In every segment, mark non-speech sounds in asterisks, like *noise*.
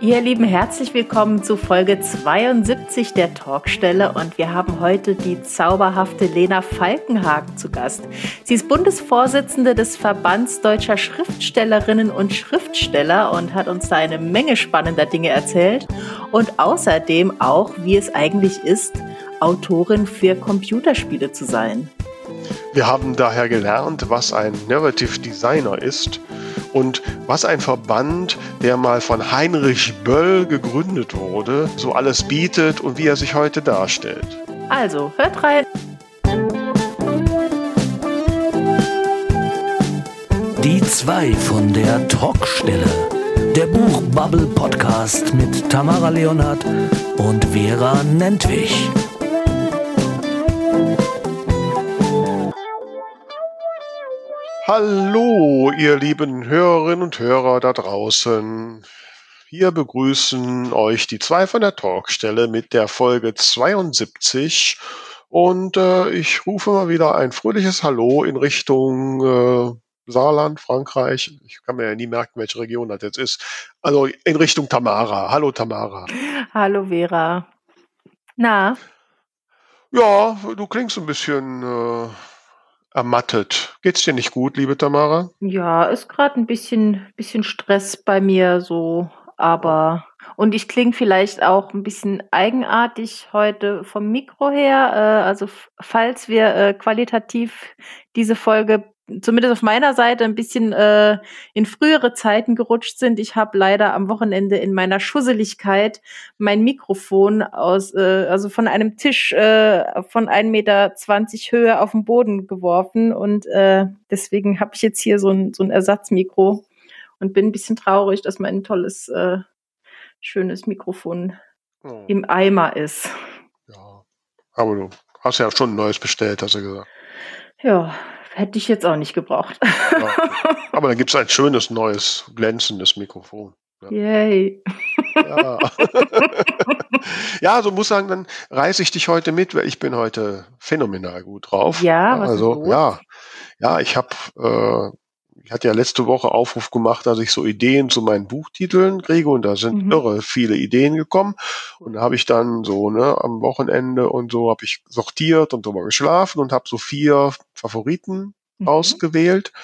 Ihr Lieben, herzlich willkommen zu Folge 72 der Talkstelle und wir haben heute die zauberhafte Lena Falkenhagen zu Gast. Sie ist Bundesvorsitzende des Verbands deutscher Schriftstellerinnen und Schriftsteller und hat uns da eine Menge spannender Dinge erzählt und außerdem auch, wie es eigentlich ist, Autorin für Computerspiele zu sein. Wir haben daher gelernt, was ein Narrative Designer ist und was ein Verband, der mal von Heinrich Böll gegründet wurde, so alles bietet und wie er sich heute darstellt. Also, hört rein. Die zwei von der Talkstelle. Der Buchbubble Podcast mit Tamara Leonhardt und Vera Nentwich. Hallo, ihr lieben Hörerinnen und Hörer da draußen. Wir begrüßen euch die zwei von der Talkstelle mit der Folge 72 und äh, ich rufe mal wieder ein fröhliches Hallo in Richtung äh, Saarland, Frankreich. Ich kann mir ja nie merken, welche Region das jetzt ist. Also in Richtung Tamara. Hallo Tamara. Hallo Vera. Na? Ja, du klingst ein bisschen äh, ermattet. Geht's dir nicht gut, liebe Tamara? Ja, ist gerade ein bisschen, bisschen Stress bei mir so, aber und ich klinge vielleicht auch ein bisschen eigenartig heute vom Mikro her. Äh, also falls wir äh, qualitativ diese Folge zumindest auf meiner Seite ein bisschen äh, in frühere Zeiten gerutscht sind. Ich habe leider am Wochenende in meiner Schusseligkeit mein Mikrofon aus, äh, also von einem Tisch äh, von 1,20 Meter Höhe auf den Boden geworfen und äh, deswegen habe ich jetzt hier so ein, so ein Ersatzmikro und bin ein bisschen traurig, dass mein tolles, äh, schönes Mikrofon oh. im Eimer ist. Ja, aber du hast ja schon ein neues bestellt, hast du gesagt. Ja, Hätte ich jetzt auch nicht gebraucht. Ja. Aber dann gibt es ein schönes, neues, glänzendes Mikrofon. Ja. Yay. Ja. *laughs* ja, so muss sagen, dann reiße ich dich heute mit, weil ich bin heute phänomenal gut drauf. Ja, was also ja, ja, ich habe, äh, ich hatte ja letzte Woche Aufruf gemacht, dass ich so Ideen zu meinen Buchtiteln kriege und da sind mhm. irre viele Ideen gekommen und da habe ich dann so ne am Wochenende und so habe ich sortiert und drüber geschlafen und habe so vier Favoriten mhm. ausgewählt.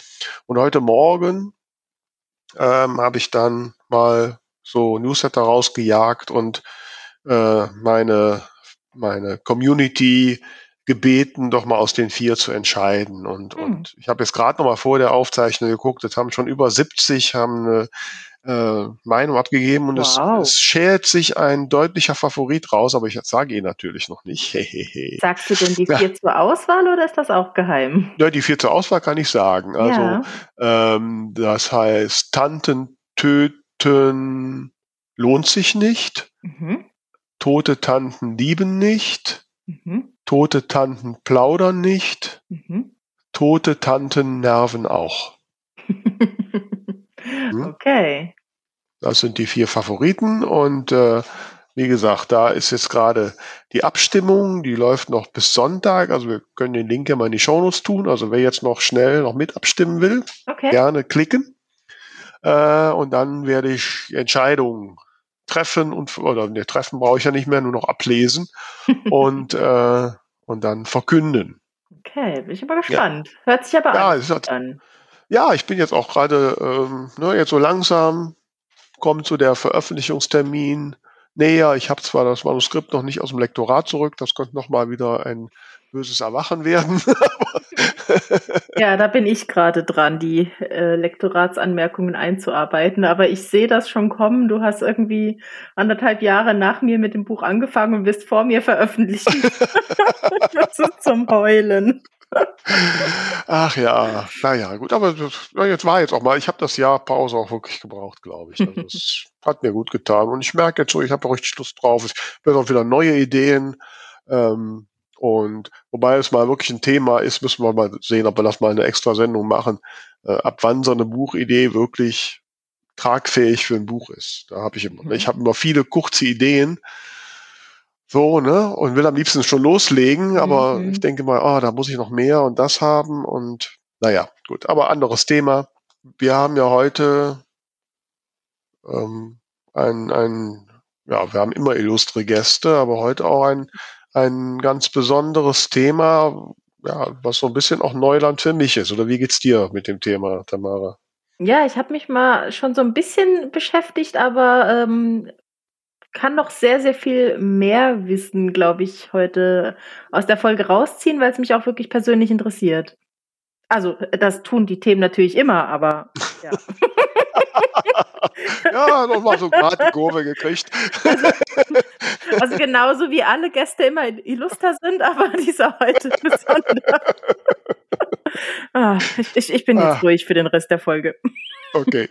Und heute Morgen ähm, habe ich dann mal so Newsletter rausgejagt und äh, meine, meine Community gebeten, doch mal aus den vier zu entscheiden. Und, mhm. und ich habe jetzt gerade noch mal vor der Aufzeichnung geguckt, jetzt haben schon über 70 haben eine äh, Meinung abgegeben und wow. es, es schält sich ein deutlicher Favorit raus, aber ich sage ihn natürlich noch nicht. *laughs* Sagst du denn die vier ja. zur Auswahl oder ist das auch geheim? Ja, die vier zur Auswahl kann ich sagen. Also ja. ähm, das heißt, Tanten töten lohnt sich nicht. Mhm. Tote Tanten lieben nicht. Mhm. Tote Tanten plaudern nicht. Mhm. Tote Tanten nerven auch. *laughs* Hm? Okay. Das sind die vier Favoriten und äh, wie gesagt, da ist jetzt gerade die Abstimmung, die läuft noch bis Sonntag. Also wir können den Link ja mal in die Shownotes tun. Also wer jetzt noch schnell noch mit abstimmen will, okay. gerne klicken. Äh, und dann werde ich Entscheidungen treffen und oder ne, treffen brauche ich ja nicht mehr, nur noch ablesen *laughs* und äh, und dann verkünden. Okay, bin ich aber gespannt. Ja. Hört sich aber ja, an ja, ich bin jetzt auch gerade, ähm, ne, jetzt so langsam kommt so der Veröffentlichungstermin näher. Ich habe zwar das Manuskript noch nicht aus dem Lektorat zurück, das könnte noch mal wieder ein böses Erwachen werden. *laughs* *laughs* ja, da bin ich gerade dran, die äh, Lektoratsanmerkungen einzuarbeiten. Aber ich sehe das schon kommen. Du hast irgendwie anderthalb Jahre nach mir mit dem Buch angefangen und wirst vor mir veröffentlichen. *laughs* das ist zum Heulen. Ach ja, naja, gut, aber das, na, jetzt war jetzt auch mal, ich habe das Jahr Pause auch wirklich gebraucht, glaube ich. Also es *laughs* hat mir gut getan und ich merke jetzt so, ich habe auch richtig Lust drauf. Ich werde auch wieder neue Ideen. Ähm, und wobei es mal wirklich ein Thema ist, müssen wir mal sehen, ob wir das mal eine extra Sendung machen, äh, ab wann so eine Buchidee wirklich tragfähig für ein Buch ist. Da habe ich immer, ich habe immer viele kurze Ideen, so, ne? Und will am liebsten schon loslegen, aber mhm. ich denke mal, oh, da muss ich noch mehr und das haben und naja, gut. Aber anderes Thema. Wir haben ja heute ähm, ein, ein, ja, wir haben immer illustre Gäste, aber heute auch ein, ein ganz besonderes Thema, ja, was so ein bisschen auch Neuland für mich ist. Oder wie geht's dir mit dem Thema, Tamara? Ja, ich habe mich mal schon so ein bisschen beschäftigt, aber ähm, kann noch sehr, sehr viel mehr Wissen, glaube ich, heute aus der Folge rausziehen, weil es mich auch wirklich persönlich interessiert. Also, das tun die Themen natürlich immer, aber ja. *laughs* ja, nochmal so gerade die Kurve gekriegt. Also, also, genauso wie alle Gäste immer illuster sind, aber *laughs* dieser heute besonders. Ah, ich, ich, bin jetzt ah. ruhig für den Rest der Folge. Okay.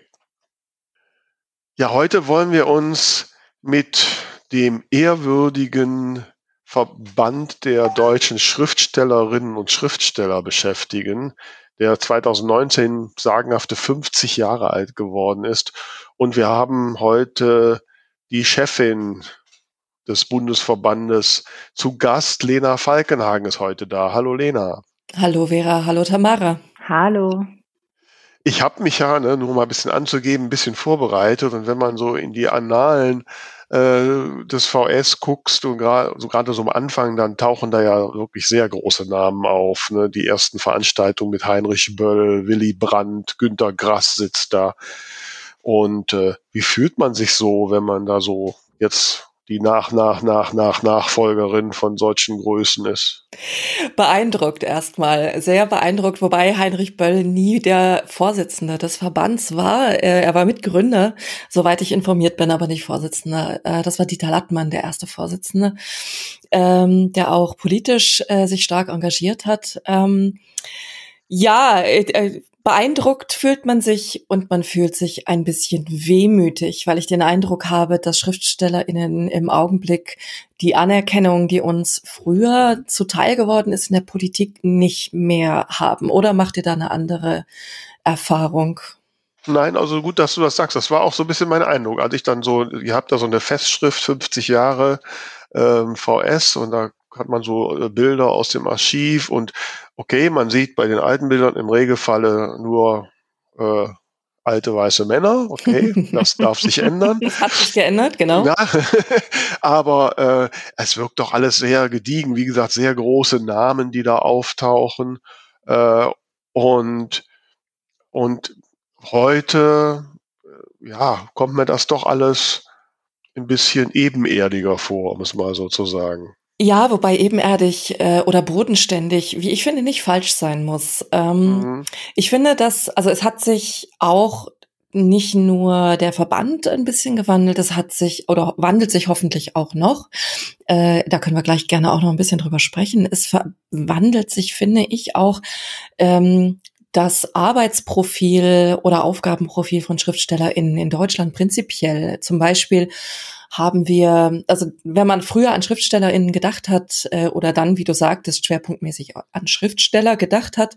Ja, heute wollen wir uns mit dem ehrwürdigen Verband der deutschen Schriftstellerinnen und Schriftsteller beschäftigen, der 2019 sagenhafte 50 Jahre alt geworden ist. Und wir haben heute die Chefin des Bundesverbandes zu Gast. Lena Falkenhagen ist heute da. Hallo Lena. Hallo Vera, hallo Tamara. Hallo. Ich habe mich ja, ne, nur mal ein bisschen anzugeben, ein bisschen vorbereitet und wenn man so in die Annalen äh, des VS guckst und gerade so, gerade so am Anfang, dann tauchen da ja wirklich sehr große Namen auf. Ne? Die ersten Veranstaltungen mit Heinrich Böll, Willy Brandt, Günter Grass sitzt da. Und äh, wie fühlt man sich so, wenn man da so jetzt die nach, nach, nach, nach Nachfolgerin von solchen Größen ist. Beeindruckt erstmal, sehr beeindruckt, wobei Heinrich Böll nie der Vorsitzende des Verbands war. Er war Mitgründer, soweit ich informiert bin, aber nicht Vorsitzender. Äh, das war Dieter Lattmann, der erste Vorsitzende, ähm, der auch politisch äh, sich stark engagiert hat. Ähm, ja, äh, Beeindruckt fühlt man sich und man fühlt sich ein bisschen wehmütig, weil ich den Eindruck habe, dass SchriftstellerInnen im Augenblick die Anerkennung, die uns früher zuteil geworden ist in der Politik, nicht mehr haben. Oder macht ihr da eine andere Erfahrung? Nein, also gut, dass du das sagst. Das war auch so ein bisschen mein Eindruck. Als ich dann so, ihr habt da so eine Festschrift, 50 Jahre ähm, VS und da hat man so äh, Bilder aus dem Archiv und okay, man sieht bei den alten Bildern im Regelfalle nur äh, alte weiße Männer, okay, *laughs* das darf sich ändern. Das hat sich geändert, genau. Ja, *laughs* aber äh, es wirkt doch alles sehr gediegen, wie gesagt, sehr große Namen, die da auftauchen äh, und und heute äh, ja kommt mir das doch alles ein bisschen ebenerdiger vor, um es mal so zu sagen. Ja, wobei ebenerdig äh, oder bodenständig, wie ich finde, nicht falsch sein muss. Ähm, mhm. Ich finde, dass, also es hat sich auch nicht nur der Verband ein bisschen gewandelt, es hat sich oder wandelt sich hoffentlich auch noch. Äh, da können wir gleich gerne auch noch ein bisschen drüber sprechen. Es verwandelt sich, finde ich, auch ähm, das Arbeitsprofil oder Aufgabenprofil von SchriftstellerInnen in Deutschland prinzipiell. Zum Beispiel haben wir, also wenn man früher an SchriftstellerInnen gedacht hat äh, oder dann, wie du sagtest, schwerpunktmäßig an Schriftsteller gedacht hat,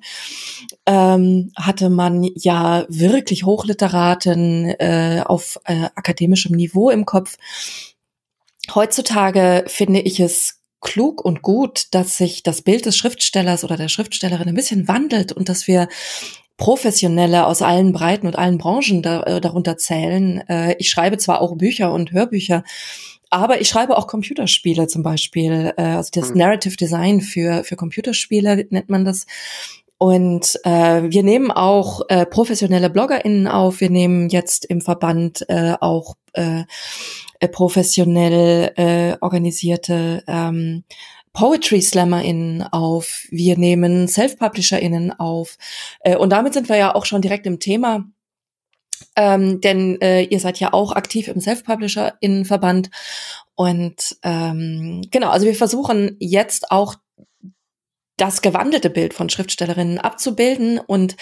ähm, hatte man ja wirklich Hochliteraten äh, auf äh, akademischem Niveau im Kopf. Heutzutage finde ich es klug und gut, dass sich das Bild des Schriftstellers oder der Schriftstellerin ein bisschen wandelt und dass wir Professionelle aus allen Breiten und allen Branchen da, äh, darunter zählen. Äh, ich schreibe zwar auch Bücher und Hörbücher, aber ich schreibe auch Computerspiele zum Beispiel. Äh, also das mhm. Narrative Design für, für Computerspiele nennt man das. Und äh, wir nehmen auch äh, professionelle BloggerInnen auf. Wir nehmen jetzt im Verband äh, auch äh, äh professionell äh, organisierte ähm, Poetry SlammerInnen auf, wir nehmen Self-PublisherInnen auf. Äh, und damit sind wir ja auch schon direkt im Thema. Ähm, denn äh, ihr seid ja auch aktiv im Self-PublisherInnen-Verband. Und ähm, genau, also wir versuchen jetzt auch das gewandelte Bild von Schriftstellerinnen abzubilden und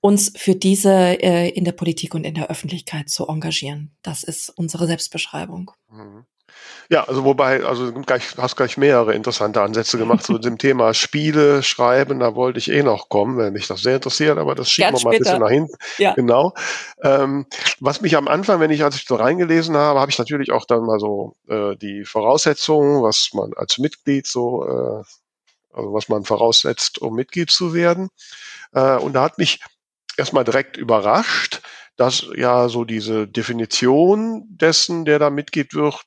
uns für diese äh, in der Politik und in der Öffentlichkeit zu engagieren. Das ist unsere Selbstbeschreibung. Mhm. Ja, also wobei, also gleich, hast gleich mehrere interessante Ansätze gemacht zu dem Thema Spiele, Schreiben, da wollte ich eh noch kommen, wenn mich das sehr interessiert, aber das schieben wir mal ein bisschen nach hinten. Ja. Genau. Ähm, was mich am Anfang, wenn ich, als ich so reingelesen habe, habe ich natürlich auch dann mal so äh, die Voraussetzungen, was man als Mitglied so, äh, also was man voraussetzt, um Mitglied zu werden. Äh, und da hat mich erstmal direkt überrascht, dass ja so diese Definition dessen, der da Mitglied wird,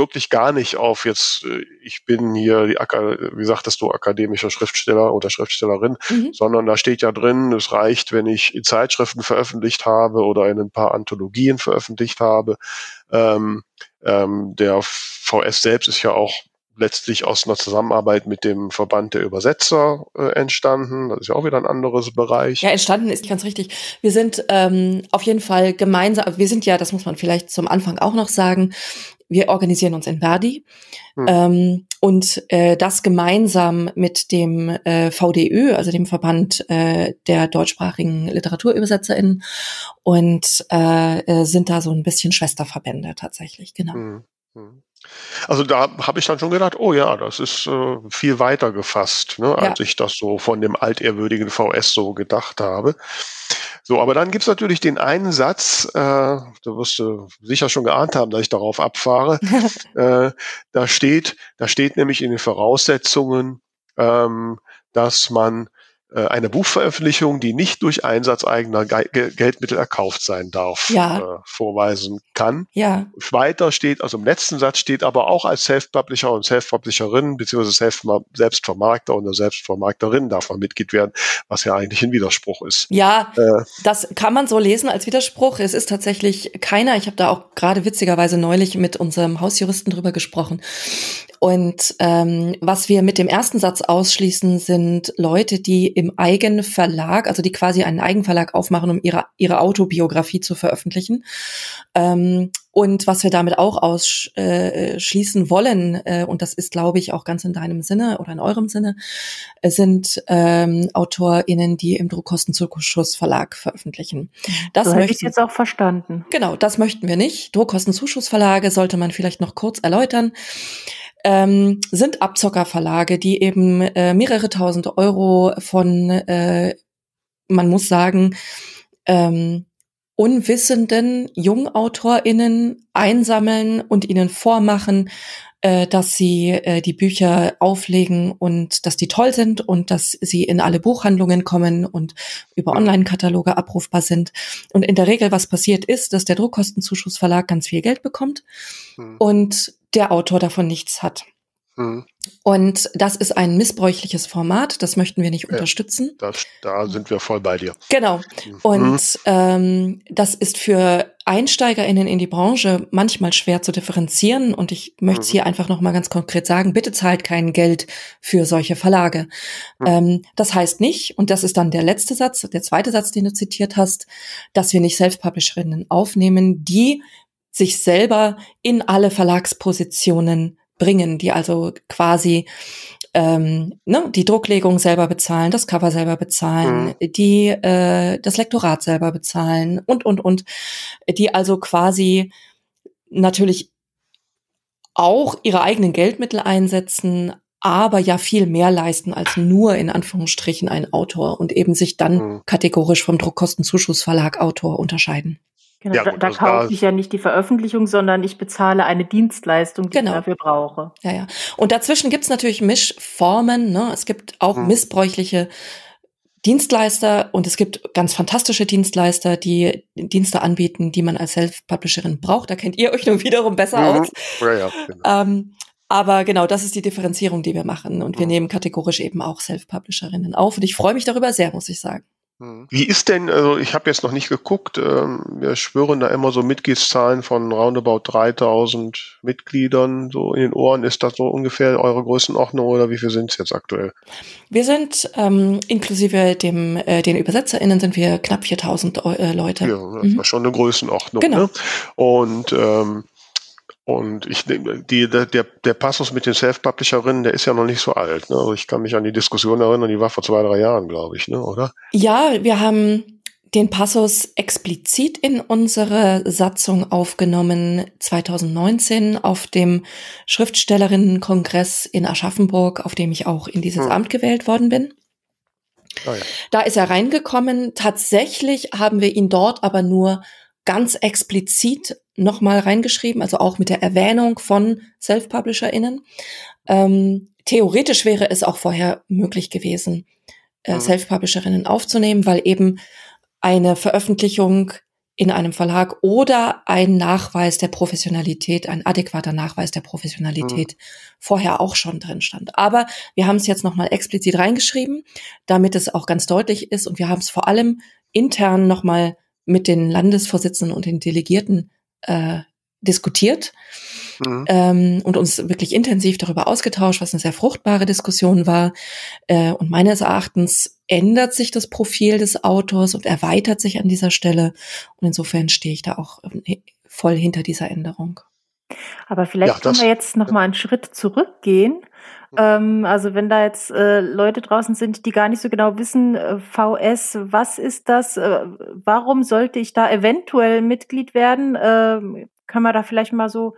wirklich gar nicht auf jetzt, äh, ich bin hier, die, wie sagtest du, akademischer Schriftsteller oder Schriftstellerin, mhm. sondern da steht ja drin, es reicht, wenn ich in Zeitschriften veröffentlicht habe oder in ein paar Anthologien veröffentlicht habe. Ähm, ähm, der VS selbst ist ja auch letztlich aus einer Zusammenarbeit mit dem Verband der Übersetzer äh, entstanden. Das ist ja auch wieder ein anderes Bereich. Ja, entstanden ist ganz richtig. Wir sind ähm, auf jeden Fall gemeinsam, wir sind ja, das muss man vielleicht zum Anfang auch noch sagen, wir organisieren uns in Verdi hm. ähm, und äh, das gemeinsam mit dem äh, VDÖ, also dem Verband äh, der deutschsprachigen LiteraturübersetzerInnen und äh, äh, sind da so ein bisschen Schwesterverbände tatsächlich, genau. Hm. Hm. Also da habe ich dann schon gedacht, oh ja, das ist äh, viel weiter gefasst, ne, als ja. ich das so von dem altehrwürdigen VS so gedacht habe. So, aber dann gibt's natürlich den einen Satz, äh, da wirst du sicher schon geahnt haben, dass ich darauf abfahre. *laughs* äh, da steht, da steht nämlich in den Voraussetzungen, ähm, dass man eine Buchveröffentlichung, die nicht durch Einsatz eigener Ge Geldmittel erkauft sein darf, ja. äh, vorweisen kann. Ja. Weiter steht, also im letzten Satz steht aber auch als Self-Publisher und Self-Publisherin beziehungsweise Self Selbstvermarkter und Selbstvermarkterin darf man Mitglied werden, was ja eigentlich ein Widerspruch ist. Ja, äh, das kann man so lesen als Widerspruch. Es ist tatsächlich keiner. Ich habe da auch gerade witzigerweise neulich mit unserem Hausjuristen drüber gesprochen. Und ähm, was wir mit dem ersten Satz ausschließen, sind Leute, die im eigenen Verlag, also die quasi einen Eigenverlag aufmachen, um ihre, ihre Autobiografie zu veröffentlichen. Ähm, und was wir damit auch ausschließen äh, wollen, äh, und das ist, glaube ich, auch ganz in deinem Sinne oder in eurem Sinne, äh, sind ähm, AutorInnen, die im Druckkostenzuschussverlag veröffentlichen. Das so möchte ich jetzt auch verstanden. Genau, das möchten wir nicht. Druckkostenzuschussverlage sollte man vielleicht noch kurz erläutern ähm, sind Abzockerverlage, die eben äh, mehrere tausend Euro von, äh, man muss sagen, ähm, unwissenden JungautorInnen einsammeln und ihnen vormachen, äh, dass sie äh, die Bücher auflegen und dass die toll sind und dass sie in alle Buchhandlungen kommen und über Online-Kataloge abrufbar sind. Und in der Regel, was passiert ist, dass der Druckkostenzuschussverlag ganz viel Geld bekommt hm. und der Autor davon nichts hat. Mhm. Und das ist ein missbräuchliches Format, das möchten wir nicht ja, unterstützen. Das, da sind wir voll bei dir. Genau. Mhm. Und ähm, das ist für EinsteigerInnen in die Branche manchmal schwer zu differenzieren. Und ich möchte es mhm. hier einfach nochmal ganz konkret sagen, bitte zahlt kein Geld für solche Verlage. Mhm. Ähm, das heißt nicht, und das ist dann der letzte Satz, der zweite Satz, den du zitiert hast, dass wir nicht Self-Publisherinnen aufnehmen, die sich selber in alle Verlagspositionen bringen, die also quasi ähm, ne, die Drucklegung selber bezahlen, das Cover selber bezahlen, mhm. die äh, das Lektorat selber bezahlen und und und, die also quasi natürlich auch ihre eigenen Geldmittel einsetzen, aber ja viel mehr leisten als nur in Anführungsstrichen ein Autor und eben sich dann mhm. kategorisch vom Druckkostenzuschussverlag Autor unterscheiden. Genau, ja, da, da kaufe ich ja nicht die Veröffentlichung, sondern ich bezahle eine Dienstleistung, die genau. ich dafür brauche. Ja, ja. Und dazwischen gibt's natürlich Mischformen. Ne? Es gibt auch hm. missbräuchliche Dienstleister und es gibt ganz fantastische Dienstleister, die Dienste anbieten, die man als Self-Publisherin braucht. Da kennt ihr euch nun wiederum besser mhm. aus. Ja, ja, genau. ähm, aber genau, das ist die Differenzierung, die wir machen. Und wir mhm. nehmen kategorisch eben auch Self-Publisherinnen auf. Und ich freue mich darüber sehr, muss ich sagen. Hm. Wie ist denn, also ich habe jetzt noch nicht geguckt, ähm, wir schwören da immer so Mitgliedszahlen von roundabout 3000 Mitgliedern so in den Ohren. Ist das so ungefähr eure Größenordnung oder wie viel sind es jetzt aktuell? Wir sind ähm, inklusive dem äh, den ÜbersetzerInnen sind wir knapp 4000 äh, Leute. Ja, das mhm. war schon eine Größenordnung. Genau. Ne? Und ähm, und ich die, der, der Passus mit den Self-Publisherinnen, der ist ja noch nicht so alt. Ne? Also ich kann mich an die Diskussion erinnern, die war vor zwei, drei Jahren, glaube ich, ne? oder? Ja, wir haben den Passus explizit in unsere Satzung aufgenommen 2019 auf dem Schriftstellerinnenkongress in Aschaffenburg, auf dem ich auch in dieses hm. Amt gewählt worden bin. Oh ja. Da ist er reingekommen. Tatsächlich haben wir ihn dort aber nur ganz explizit nochmal reingeschrieben, also auch mit der Erwähnung von Self-PublisherInnen. Ähm, theoretisch wäre es auch vorher möglich gewesen, äh, mhm. Self-Publisherinnen aufzunehmen, weil eben eine Veröffentlichung in einem Verlag oder ein Nachweis der Professionalität, ein adäquater Nachweis der Professionalität mhm. vorher auch schon drin stand. Aber wir haben es jetzt nochmal explizit reingeschrieben, damit es auch ganz deutlich ist und wir haben es vor allem intern nochmal mit den Landesvorsitzenden und den Delegierten äh, diskutiert mhm. ähm, und uns wirklich intensiv darüber ausgetauscht, was eine sehr fruchtbare Diskussion war. Äh, und meines Erachtens ändert sich das Profil des Autors und erweitert sich an dieser Stelle. Und insofern stehe ich da auch äh, voll hinter dieser Änderung. Aber vielleicht ja, können wir jetzt noch mal einen Schritt zurückgehen. Mhm. Ähm, also wenn da jetzt äh, Leute draußen sind, die gar nicht so genau wissen, äh, VS, was ist das? Äh, warum sollte ich da eventuell Mitglied werden? Ähm, kann man da vielleicht mal so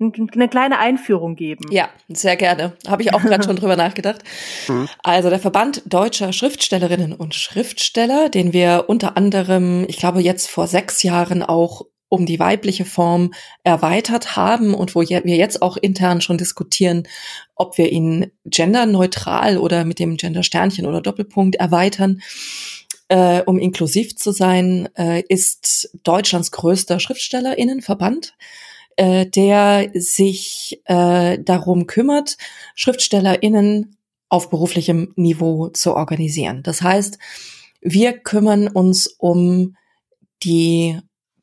eine kleine Einführung geben. Ja, sehr gerne. Habe ich auch gerade schon *laughs* drüber nachgedacht. Mhm. Also der Verband deutscher Schriftstellerinnen und Schriftsteller, den wir unter anderem, ich glaube jetzt vor sechs Jahren auch um die weibliche Form erweitert haben und wo wir jetzt auch intern schon diskutieren, ob wir ihn genderneutral oder mit dem Gendersternchen oder Doppelpunkt erweitern äh, um inklusiv zu sein, äh, ist Deutschlands größter Schriftstellerinnenverband, äh, der sich äh, darum kümmert, Schriftstellerinnen auf beruflichem Niveau zu organisieren. Das heißt, wir kümmern uns um die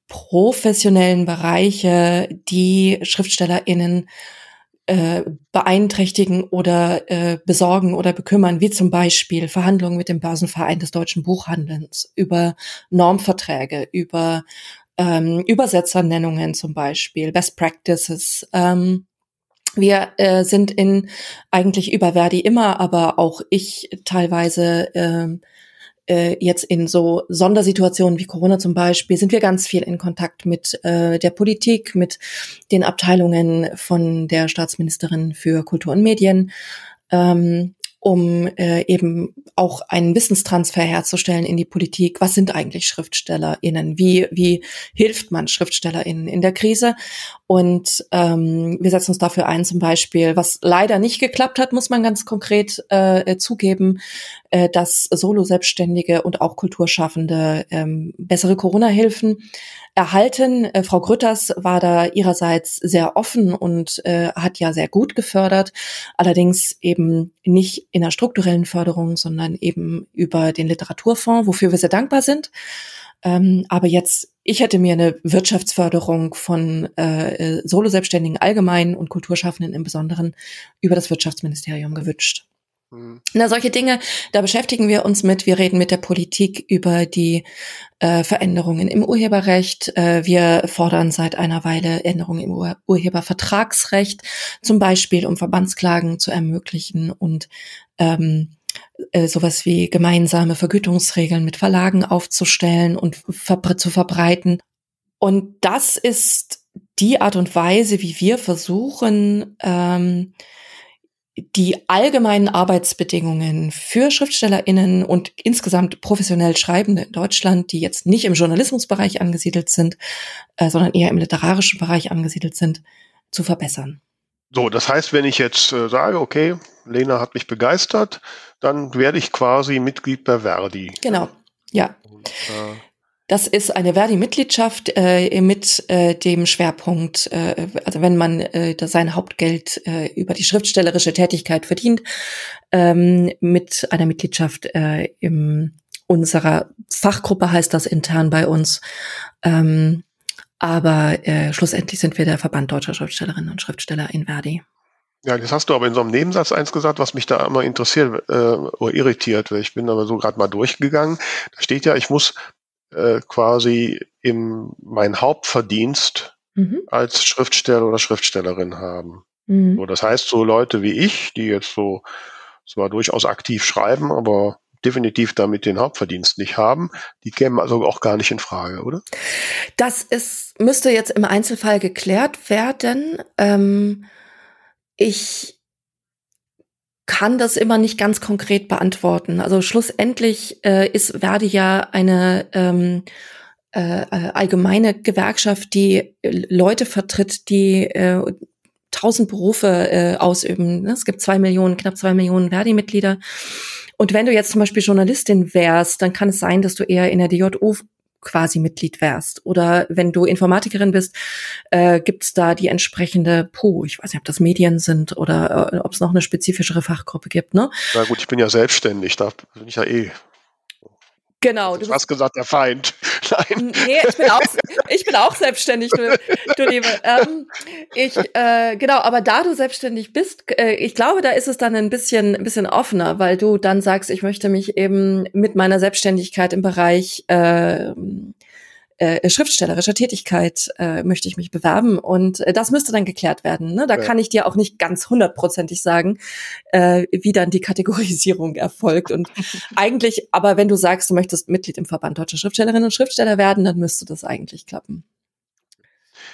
professionellen Bereiche, die Schriftstellerinnen äh, beeinträchtigen oder äh, besorgen oder bekümmern, wie zum Beispiel Verhandlungen mit dem Börsenverein des deutschen Buchhandelns über Normverträge, über ähm, Übersetzernennungen zum Beispiel, Best Practices. Ähm, wir äh, sind in eigentlich über Verdi immer, aber auch ich teilweise äh, äh, jetzt in so Sondersituationen wie Corona zum Beispiel sind wir ganz viel in Kontakt mit äh, der Politik, mit den Abteilungen von der Staatsministerin für Kultur und Medien. Ähm, um äh, eben auch einen Wissenstransfer herzustellen in die Politik. Was sind eigentlich SchriftstellerInnen? Wie, wie hilft man SchriftstellerInnen in der Krise? Und ähm, wir setzen uns dafür ein, zum Beispiel, was leider nicht geklappt hat, muss man ganz konkret äh, zugeben, äh, dass Solo-Selbstständige und auch Kulturschaffende ähm, bessere Corona-Hilfen erhalten. Äh, Frau Grütters war da ihrerseits sehr offen und äh, hat ja sehr gut gefördert, allerdings eben nicht in der strukturellen Förderung, sondern eben über den Literaturfonds, wofür wir sehr dankbar sind. Ähm, aber jetzt, ich hätte mir eine Wirtschaftsförderung von äh, Solo-Selbstständigen allgemein und Kulturschaffenden im Besonderen über das Wirtschaftsministerium gewünscht. Mhm. Na, solche Dinge, da beschäftigen wir uns mit. Wir reden mit der Politik über die äh, Veränderungen im Urheberrecht. Äh, wir fordern seit einer Weile Änderungen im Ur Urhebervertragsrecht, zum Beispiel um Verbandsklagen zu ermöglichen und ähm, äh, sowas wie gemeinsame Vergütungsregeln mit Verlagen aufzustellen und ver zu verbreiten. Und das ist die Art und Weise, wie wir versuchen, ähm, die allgemeinen Arbeitsbedingungen für SchriftstellerInnen und insgesamt professionell Schreibende in Deutschland, die jetzt nicht im Journalismusbereich angesiedelt sind, äh, sondern eher im literarischen Bereich angesiedelt sind, zu verbessern. So, das heißt, wenn ich jetzt äh, sage, okay, Lena hat mich begeistert, dann werde ich quasi Mitglied bei Verdi. Genau, ja. Und, äh, das ist eine Verdi-Mitgliedschaft äh, mit äh, dem Schwerpunkt, äh, also wenn man äh, sein Hauptgeld äh, über die schriftstellerische Tätigkeit verdient, ähm, mit einer Mitgliedschaft äh, in unserer Fachgruppe heißt das intern bei uns. Ähm, aber äh, schlussendlich sind wir der Verband deutscher Schriftstellerinnen und Schriftsteller in Verdi. Ja, das hast du aber in so einem Nebensatz eins gesagt, was mich da immer interessiert äh, oder irritiert. Ich bin aber so gerade mal durchgegangen. Da steht ja, ich muss äh, quasi im, mein Hauptverdienst mhm. als Schriftsteller oder Schriftstellerin haben. Mhm. So, das heißt, so Leute wie ich, die jetzt so zwar durchaus aktiv schreiben, aber definitiv damit den Hauptverdienst nicht haben, die kämen also auch gar nicht in Frage, oder? Das ist, müsste jetzt im Einzelfall geklärt werden. Ähm, ich kann das immer nicht ganz konkret beantworten. Also schlussendlich äh, ist Verdi ja eine ähm, äh, allgemeine Gewerkschaft, die Leute vertritt, die äh, tausend Berufe äh, ausüben. Ne? Es gibt zwei Millionen, knapp zwei Millionen Verdi-Mitglieder. Und wenn du jetzt zum Beispiel Journalistin wärst, dann kann es sein, dass du eher in der DJU quasi Mitglied wärst. Oder wenn du Informatikerin bist, äh, gibt es da die entsprechende Po. Ich weiß nicht, ob das Medien sind oder äh, ob es noch eine spezifischere Fachgruppe gibt. Ne? Na gut, ich bin ja selbstständig, da bin ich ja eh Genau. Du hast gesagt, der Feind. Nein. Nee, ich bin auch, ich bin auch selbstständig, du, du Liebe. Ähm, ich, äh, genau, aber da du selbstständig bist, äh, ich glaube, da ist es dann ein bisschen, ein bisschen offener, weil du dann sagst, ich möchte mich eben mit meiner Selbstständigkeit im Bereich äh, äh, schriftstellerischer Tätigkeit äh, möchte ich mich bewerben und äh, das müsste dann geklärt werden. Ne? Da ja. kann ich dir auch nicht ganz hundertprozentig sagen, äh, wie dann die Kategorisierung erfolgt. Und *laughs* eigentlich, aber wenn du sagst, du möchtest Mitglied im Verband Deutscher Schriftstellerinnen und Schriftsteller werden, dann müsste das eigentlich klappen.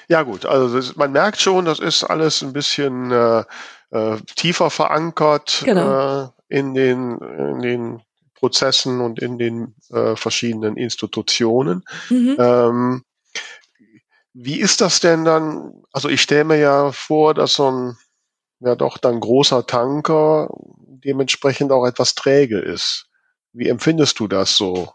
Ja gut, also das, man merkt schon, das ist alles ein bisschen äh, äh, tiefer verankert genau. äh, in den in den Prozessen und in den äh, verschiedenen Institutionen. Mhm. Ähm, wie ist das denn dann? Also ich stelle mir ja vor, dass so ein ja doch dann großer Tanker dementsprechend auch etwas träge ist. Wie empfindest du das so?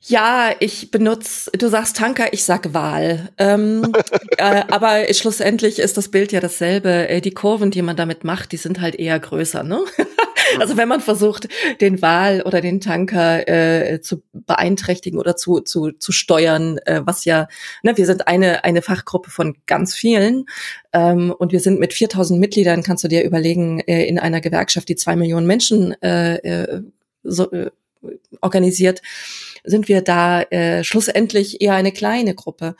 Ja, ich benutze, du sagst Tanker, ich sag Wahl. Ähm, *laughs* äh, aber schlussendlich ist das Bild ja dasselbe. Äh, die Kurven, die man damit macht, die sind halt eher größer, ne? Also wenn man versucht, den Wal oder den Tanker äh, zu beeinträchtigen oder zu, zu, zu steuern, äh, was ja, ne, wir sind eine, eine Fachgruppe von ganz vielen ähm, und wir sind mit 4000 Mitgliedern, kannst du dir überlegen, äh, in einer Gewerkschaft, die zwei Millionen Menschen äh, äh, so, äh, organisiert, sind wir da äh, schlussendlich eher eine kleine Gruppe.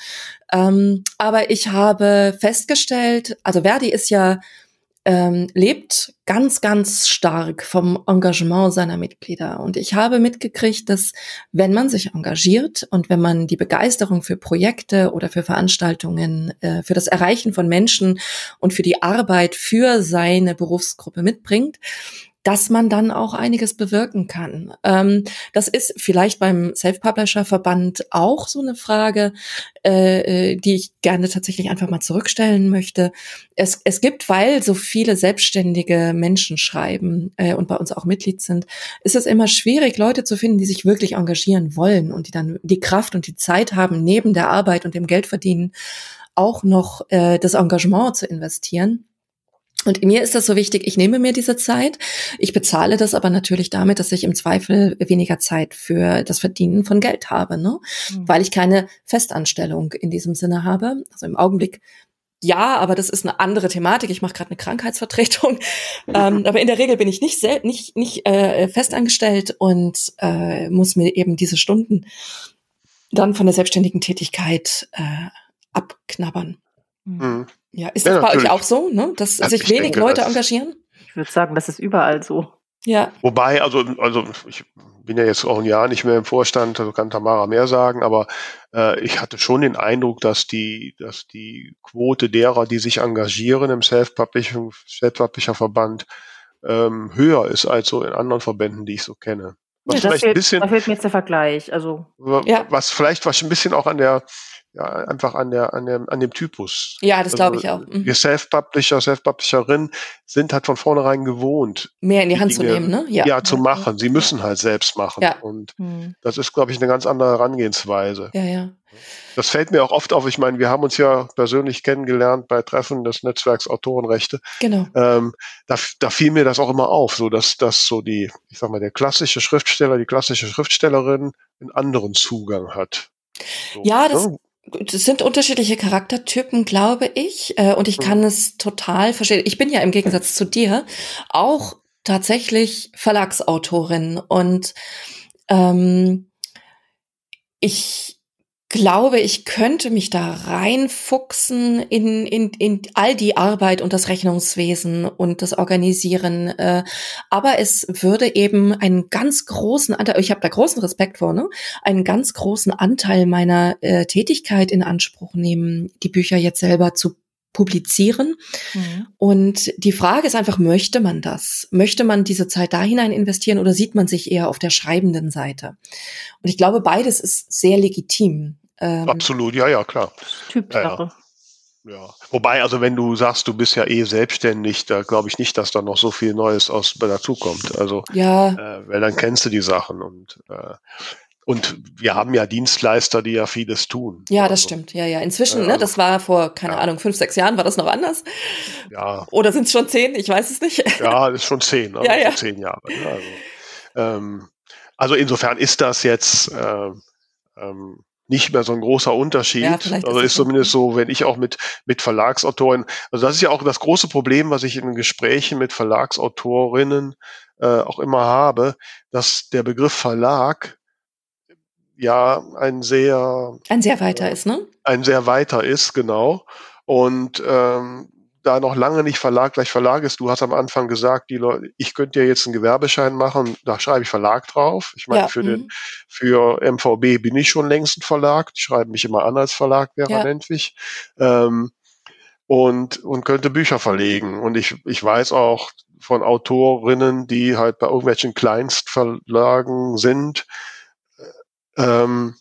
Ähm, aber ich habe festgestellt, also Verdi ist ja ähm, lebt ganz, ganz stark vom Engagement seiner Mitglieder. Und ich habe mitgekriegt, dass wenn man sich engagiert und wenn man die Begeisterung für Projekte oder für Veranstaltungen, äh, für das Erreichen von Menschen und für die Arbeit für seine Berufsgruppe mitbringt, dass man dann auch einiges bewirken kann. Ähm, das ist vielleicht beim Self-Publisher-Verband auch so eine Frage, äh, äh, die ich gerne tatsächlich einfach mal zurückstellen möchte. Es, es gibt, weil so viele selbstständige Menschen schreiben äh, und bei uns auch Mitglied sind, ist es immer schwierig, Leute zu finden, die sich wirklich engagieren wollen und die dann die Kraft und die Zeit haben, neben der Arbeit und dem Geldverdienen auch noch äh, das Engagement zu investieren. Und mir ist das so wichtig, ich nehme mir diese Zeit. Ich bezahle das aber natürlich damit, dass ich im Zweifel weniger Zeit für das Verdienen von Geld habe, ne? Mhm. weil ich keine Festanstellung in diesem Sinne habe. Also im Augenblick ja, aber das ist eine andere Thematik. Ich mache gerade eine Krankheitsvertretung. *laughs* ähm, aber in der Regel bin ich nicht, nicht, nicht äh, festangestellt und äh, muss mir eben diese Stunden dann von der selbstständigen Tätigkeit äh, abknabbern. Mhm. Ja, ist das ja, bei euch auch so, ne? dass ja, sich wenig denke, Leute engagieren? Ich würde sagen, das ist überall so. Ja. Wobei, also, also ich bin ja jetzt auch ein Jahr nicht mehr im Vorstand, also kann Tamara mehr sagen, aber äh, ich hatte schon den Eindruck, dass die, dass die Quote derer, die sich engagieren im Self-Publisher-Verband, ähm, höher ist als so in anderen Verbänden, die ich so kenne. Was ja, vielleicht fehlt, ein bisschen, da fehlt mir jetzt der Vergleich. Also, ja. was vielleicht was ein bisschen auch an der ja, einfach an der, an dem, an dem Typus. Ja, das glaube also, ich auch. Mhm. Wir Self-Publisher, Self-Publisherin sind halt von vornherein gewohnt. Mehr in die Hand Dinge, zu nehmen, ne? Ja, ja zu machen. Sie müssen halt selbst machen. Ja. Und mhm. das ist, glaube ich, eine ganz andere Herangehensweise. Ja, ja. Das fällt mir auch oft auf. Ich meine, wir haben uns ja persönlich kennengelernt bei Treffen des Netzwerks Autorenrechte. Genau. Ähm, da, da fiel mir das auch immer auf, so dass, dass so die, ich sag mal, der klassische Schriftsteller, die klassische Schriftstellerin einen anderen Zugang hat. So, ja, das, ne? Das sind unterschiedliche Charaktertypen, glaube ich. Äh, und ich kann es total verstehen. Ich bin ja im Gegensatz zu dir auch tatsächlich Verlagsautorin und ähm, ich glaube, ich könnte mich da reinfuchsen in, in, in all die Arbeit und das Rechnungswesen und das Organisieren. Äh, aber es würde eben einen ganz großen Anteil, ich habe da großen Respekt vor, ne? einen ganz großen Anteil meiner äh, Tätigkeit in Anspruch nehmen, die Bücher jetzt selber zu publizieren. Mhm. Und die Frage ist einfach, möchte man das? Möchte man diese Zeit da hinein investieren oder sieht man sich eher auf der schreibenden Seite? Und ich glaube, beides ist sehr legitim. Ähm, Absolut, ja, ja, klar. Typsache. Ja, wobei, also wenn du sagst, du bist ja eh selbstständig, da glaube ich nicht, dass da noch so viel Neues aus dazukommt. Also, ja. äh, weil dann kennst du die Sachen und äh, und wir haben ja Dienstleister, die ja vieles tun. Ja, das also, stimmt. Ja, ja. Inzwischen, äh, ne, das war vor, keine ja. Ahnung, fünf, sechs Jahren, war das noch anders? Ja. Oder sind es schon zehn? Ich weiß es nicht. Ja, *laughs* ist schon zehn, also ja, ja. zehn Jahre. Ne? Also, ähm, also insofern ist das jetzt äh, ähm, nicht mehr so ein großer Unterschied. Ja, also ist, ist zumindest so, wenn ich auch mit, mit Verlagsautoren, also das ist ja auch das große Problem, was ich in Gesprächen mit Verlagsautorinnen äh, auch immer habe, dass der Begriff Verlag ja ein sehr ein sehr weiter äh, ist, ne? Ein sehr weiter ist, genau. Und ähm, da noch lange nicht Verlag gleich Verlag ist. Du hast am Anfang gesagt, die Leute, ich könnte ja jetzt einen Gewerbeschein machen, da schreibe ich Verlag drauf. Ich meine, ja, für den, mhm. für MVB bin ich schon längst ein Verlag. Die schreiben mich immer an als Verlag, Vera ja. Nentwich. Ähm, und, und könnte Bücher verlegen. Und ich, ich weiß auch von Autorinnen, die halt bei irgendwelchen Kleinstverlagen sind, ähm,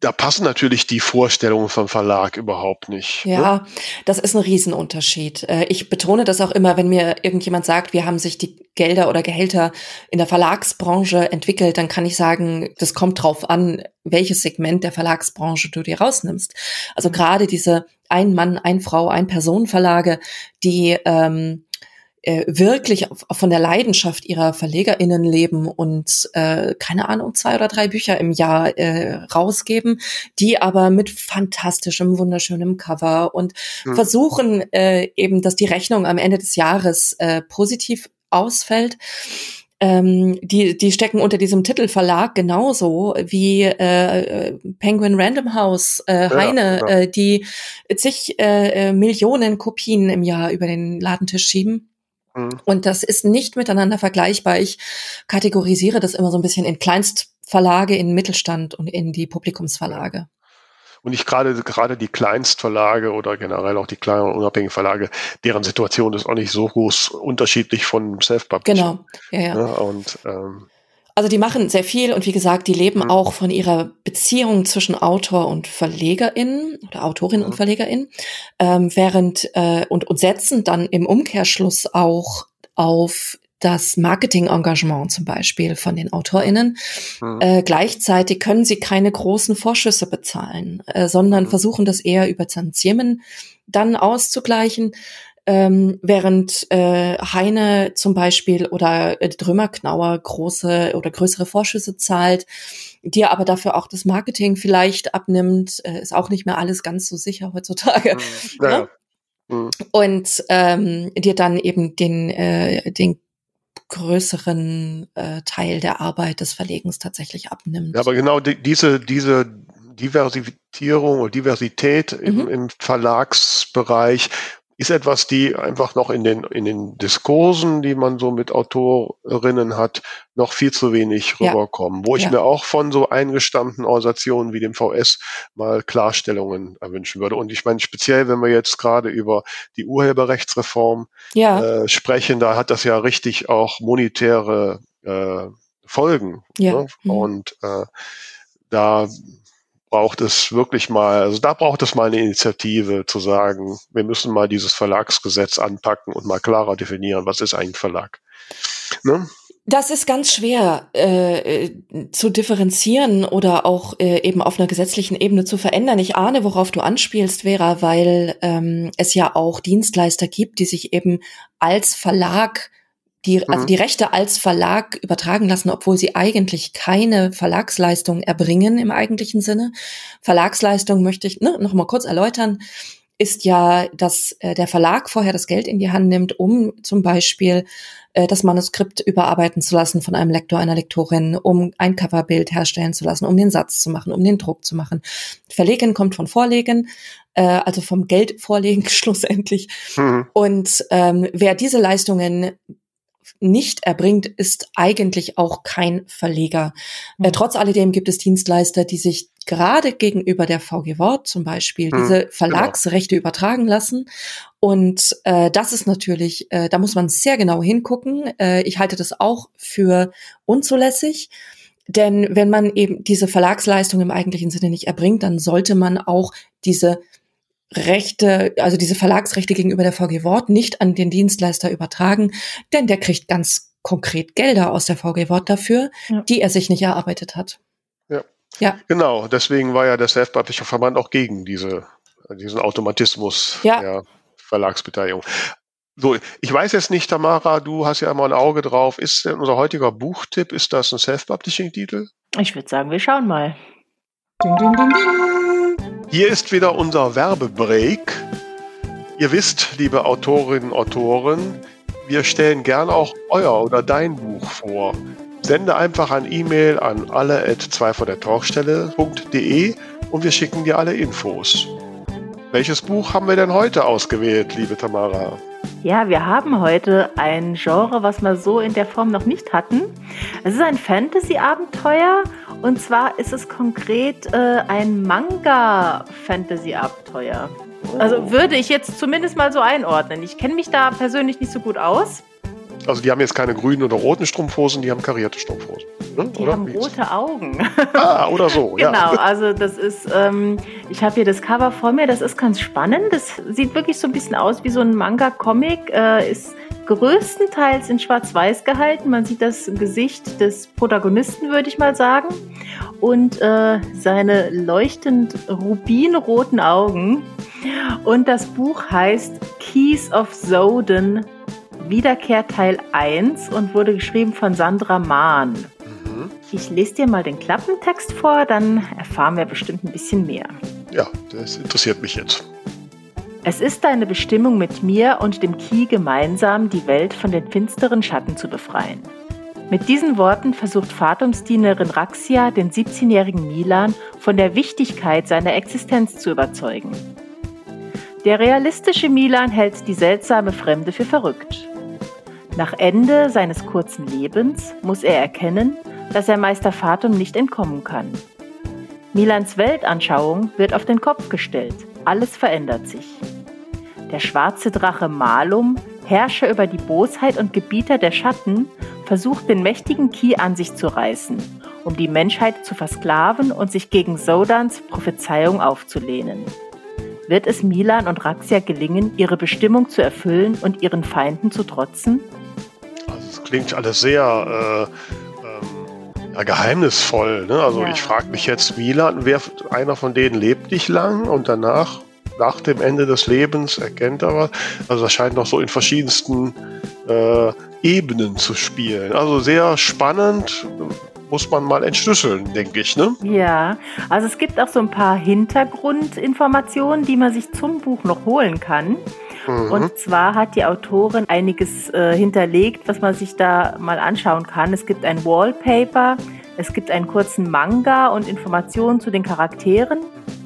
da passen natürlich die Vorstellungen vom Verlag überhaupt nicht. Ne? Ja, ne? das ist ein Riesenunterschied. Äh, ich betone das auch immer, wenn mir irgendjemand sagt, wie haben sich die Gelder oder Gehälter in der Verlagsbranche entwickelt, dann kann ich sagen, das kommt drauf an, welches Segment der Verlagsbranche du dir rausnimmst. Also gerade diese ein Mann, ein Frau, ein Personen Verlage, die ähm, äh, wirklich von der Leidenschaft ihrer VerlegerInnen leben und äh, keine Ahnung, zwei oder drei Bücher im Jahr äh, rausgeben, die aber mit fantastischem, wunderschönem Cover und mhm. versuchen äh, eben, dass die Rechnung am Ende des Jahres äh, positiv ausfällt. Ähm, die, die stecken unter diesem Titelverlag genauso wie äh, Penguin Random House, äh, Heine, ja, ja. Äh, die zig äh, äh, Millionen Kopien im Jahr über den Ladentisch schieben. Mhm. Und das ist nicht miteinander vergleichbar. Ich kategorisiere das immer so ein bisschen in Kleinstverlage, in Mittelstand und in die Publikumsverlage. Und ich gerade gerade die Kleinstverlage oder generell auch die kleineren unabhängigen Verlage, deren Situation ist auch nicht so groß unterschiedlich von Self-Publishing. Genau, ja, ja. ja und ähm, also die machen sehr viel und wie gesagt, die leben mhm. auch von ihrer Beziehung zwischen Autor und Verlegerin oder Autorin mhm. und Verlegerin, ähm, während äh, und, und setzen dann im Umkehrschluss auch auf das Marketing-Engagement zum Beispiel von den AutorInnen. Mhm. Äh, gleichzeitig können sie keine großen Vorschüsse bezahlen, äh, sondern mhm. versuchen das eher über Zantiemen dann auszugleichen ähm, während äh, Heine zum Beispiel oder äh, Drömerknauer große oder größere Vorschüsse zahlt, dir aber dafür auch das Marketing vielleicht abnimmt, äh, ist auch nicht mehr alles ganz so sicher heutzutage. Mhm. Ja. Ne? Mhm. Und ähm, dir dann eben den, äh, den größeren äh, Teil der Arbeit des Verlegens tatsächlich abnimmt. Ja, aber genau die, diese, diese Diversifizierung oder Diversität mhm. im, im Verlagsbereich ist etwas, die einfach noch in den, in den Diskursen, die man so mit Autorinnen hat, noch viel zu wenig rüberkommen. Ja. Wo ich ja. mir auch von so eingestammten Organisationen wie dem VS mal Klarstellungen erwünschen würde. Und ich meine, speziell, wenn wir jetzt gerade über die Urheberrechtsreform ja. äh, sprechen, da hat das ja richtig auch monetäre äh, Folgen. Ja. Ne? Mhm. Und äh, da braucht es wirklich mal, also da braucht es mal eine Initiative zu sagen, wir müssen mal dieses Verlagsgesetz anpacken und mal klarer definieren, was ist eigentlich Verlag. Ne? Das ist ganz schwer äh, zu differenzieren oder auch äh, eben auf einer gesetzlichen Ebene zu verändern. Ich ahne, worauf du anspielst, Vera, weil ähm, es ja auch Dienstleister gibt, die sich eben als Verlag die, also mhm. die Rechte als Verlag übertragen lassen, obwohl sie eigentlich keine Verlagsleistung erbringen im eigentlichen Sinne. Verlagsleistung möchte ich ne, noch mal kurz erläutern ist ja, dass äh, der Verlag vorher das Geld in die Hand nimmt, um zum Beispiel äh, das Manuskript überarbeiten zu lassen von einem Lektor, einer Lektorin, um ein Coverbild herstellen zu lassen, um den Satz zu machen, um den Druck zu machen. Verlegen kommt von Vorlegen, äh, also vom Geld vorlegen *laughs* schlussendlich. Mhm. Und ähm, wer diese Leistungen nicht erbringt, ist eigentlich auch kein Verleger. Mhm. Äh, trotz alledem gibt es Dienstleister, die sich gerade gegenüber der VG Wort zum Beispiel mhm, diese genau. Verlagsrechte genau. übertragen lassen. Und äh, das ist natürlich, äh, da muss man sehr genau hingucken. Äh, ich halte das auch für unzulässig. Denn wenn man eben diese Verlagsleistung im eigentlichen Sinne nicht erbringt, dann sollte man auch diese Rechte, also diese Verlagsrechte gegenüber der VG Wort nicht an den Dienstleister übertragen, denn der kriegt ganz konkret Gelder aus der VG Wort dafür, ja. die er sich nicht erarbeitet hat. Ja. ja. Genau, deswegen war ja der Self-Publisher Verband auch gegen diese, diesen Automatismus ja. der Verlagsbeteiligung. So, ich weiß jetzt nicht, Tamara, du hast ja immer ein Auge drauf. Ist denn unser heutiger Buchtipp, ist das ein Self-Publishing-Titel? Ich würde sagen, wir schauen mal. Hier ist wieder unser Werbebreak. Ihr wisst, liebe Autorinnen und Autoren, wir stellen gern auch euer oder dein Buch vor. Sende einfach ein E-Mail an alle at 2 von der Talkstelle.de und wir schicken dir alle Infos. Welches Buch haben wir denn heute ausgewählt, liebe Tamara? Ja, wir haben heute ein Genre, was wir so in der Form noch nicht hatten. Es ist ein Fantasy-Abenteuer und zwar ist es konkret äh, ein Manga-Fantasy-Abenteuer. Also oh. würde ich jetzt zumindest mal so einordnen. Ich kenne mich da persönlich nicht so gut aus. Also die haben jetzt keine grünen oder roten Strumpfhosen, die haben karierte Strumpfhosen. Ne? Die oder? haben rote Augen. Ah, oder so, *laughs* ja. Genau, also das ist, ähm, ich habe hier das Cover vor mir, das ist ganz spannend. Das sieht wirklich so ein bisschen aus wie so ein Manga-Comic, äh, ist größtenteils in Schwarz-Weiß gehalten. Man sieht das Gesicht des Protagonisten, würde ich mal sagen. Und äh, seine leuchtend rubinroten Augen. Und das Buch heißt Keys of Zoden Wiederkehr Teil 1 und wurde geschrieben von Sandra Mahn. Mhm. Ich lese dir mal den Klappentext vor, dann erfahren wir bestimmt ein bisschen mehr. Ja, das interessiert mich jetzt. Es ist deine Bestimmung, mit mir und dem Ki gemeinsam die Welt von den finsteren Schatten zu befreien. Mit diesen Worten versucht Fatumsdienerin Raxia den 17-jährigen Milan von der Wichtigkeit seiner Existenz zu überzeugen. Der realistische Milan hält die seltsame Fremde für verrückt. Nach Ende seines kurzen Lebens muss er erkennen, dass er Meister Fatum nicht entkommen kann. Milans Weltanschauung wird auf den Kopf gestellt. Alles verändert sich. Der schwarze Drache Malum, Herrscher über die Bosheit und Gebieter der Schatten, versucht den mächtigen Ki an sich zu reißen, um die Menschheit zu versklaven und sich gegen Sodans Prophezeiung aufzulehnen. Wird es Milan und Raxia gelingen, ihre Bestimmung zu erfüllen und ihren Feinden zu trotzen? Klingt alles sehr äh, ähm, ja, geheimnisvoll. Ne? Also ja. ich frage mich jetzt, Milan, wer einer von denen lebt nicht lang und danach, nach dem Ende des Lebens, erkennt er was. Also das scheint noch so in verschiedensten äh, Ebenen zu spielen. Also sehr spannend, muss man mal entschlüsseln, denke ich. Ne? Ja, also es gibt auch so ein paar Hintergrundinformationen, die man sich zum Buch noch holen kann. Mhm. Und zwar hat die Autorin einiges äh, hinterlegt, was man sich da mal anschauen kann. Es gibt ein Wallpaper, es gibt einen kurzen Manga und Informationen zu den Charakteren.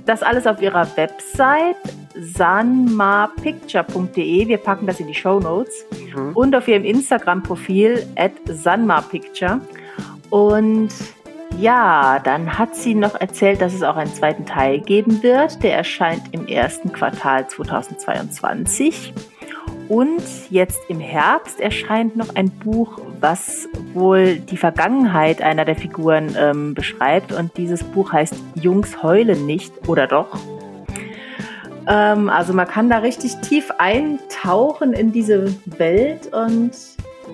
Das alles auf ihrer Website sanmapicture.de. Wir packen das in die Show Notes. Mhm. Und auf ihrem Instagram-Profil at sanmapicture. Und ja, dann hat sie noch erzählt, dass es auch einen zweiten Teil geben wird. Der erscheint im ersten Quartal 2022. Und jetzt im Herbst erscheint noch ein Buch, was wohl die Vergangenheit einer der Figuren ähm, beschreibt. Und dieses Buch heißt Jungs heulen nicht oder doch. Ähm, also man kann da richtig tief eintauchen in diese Welt. Und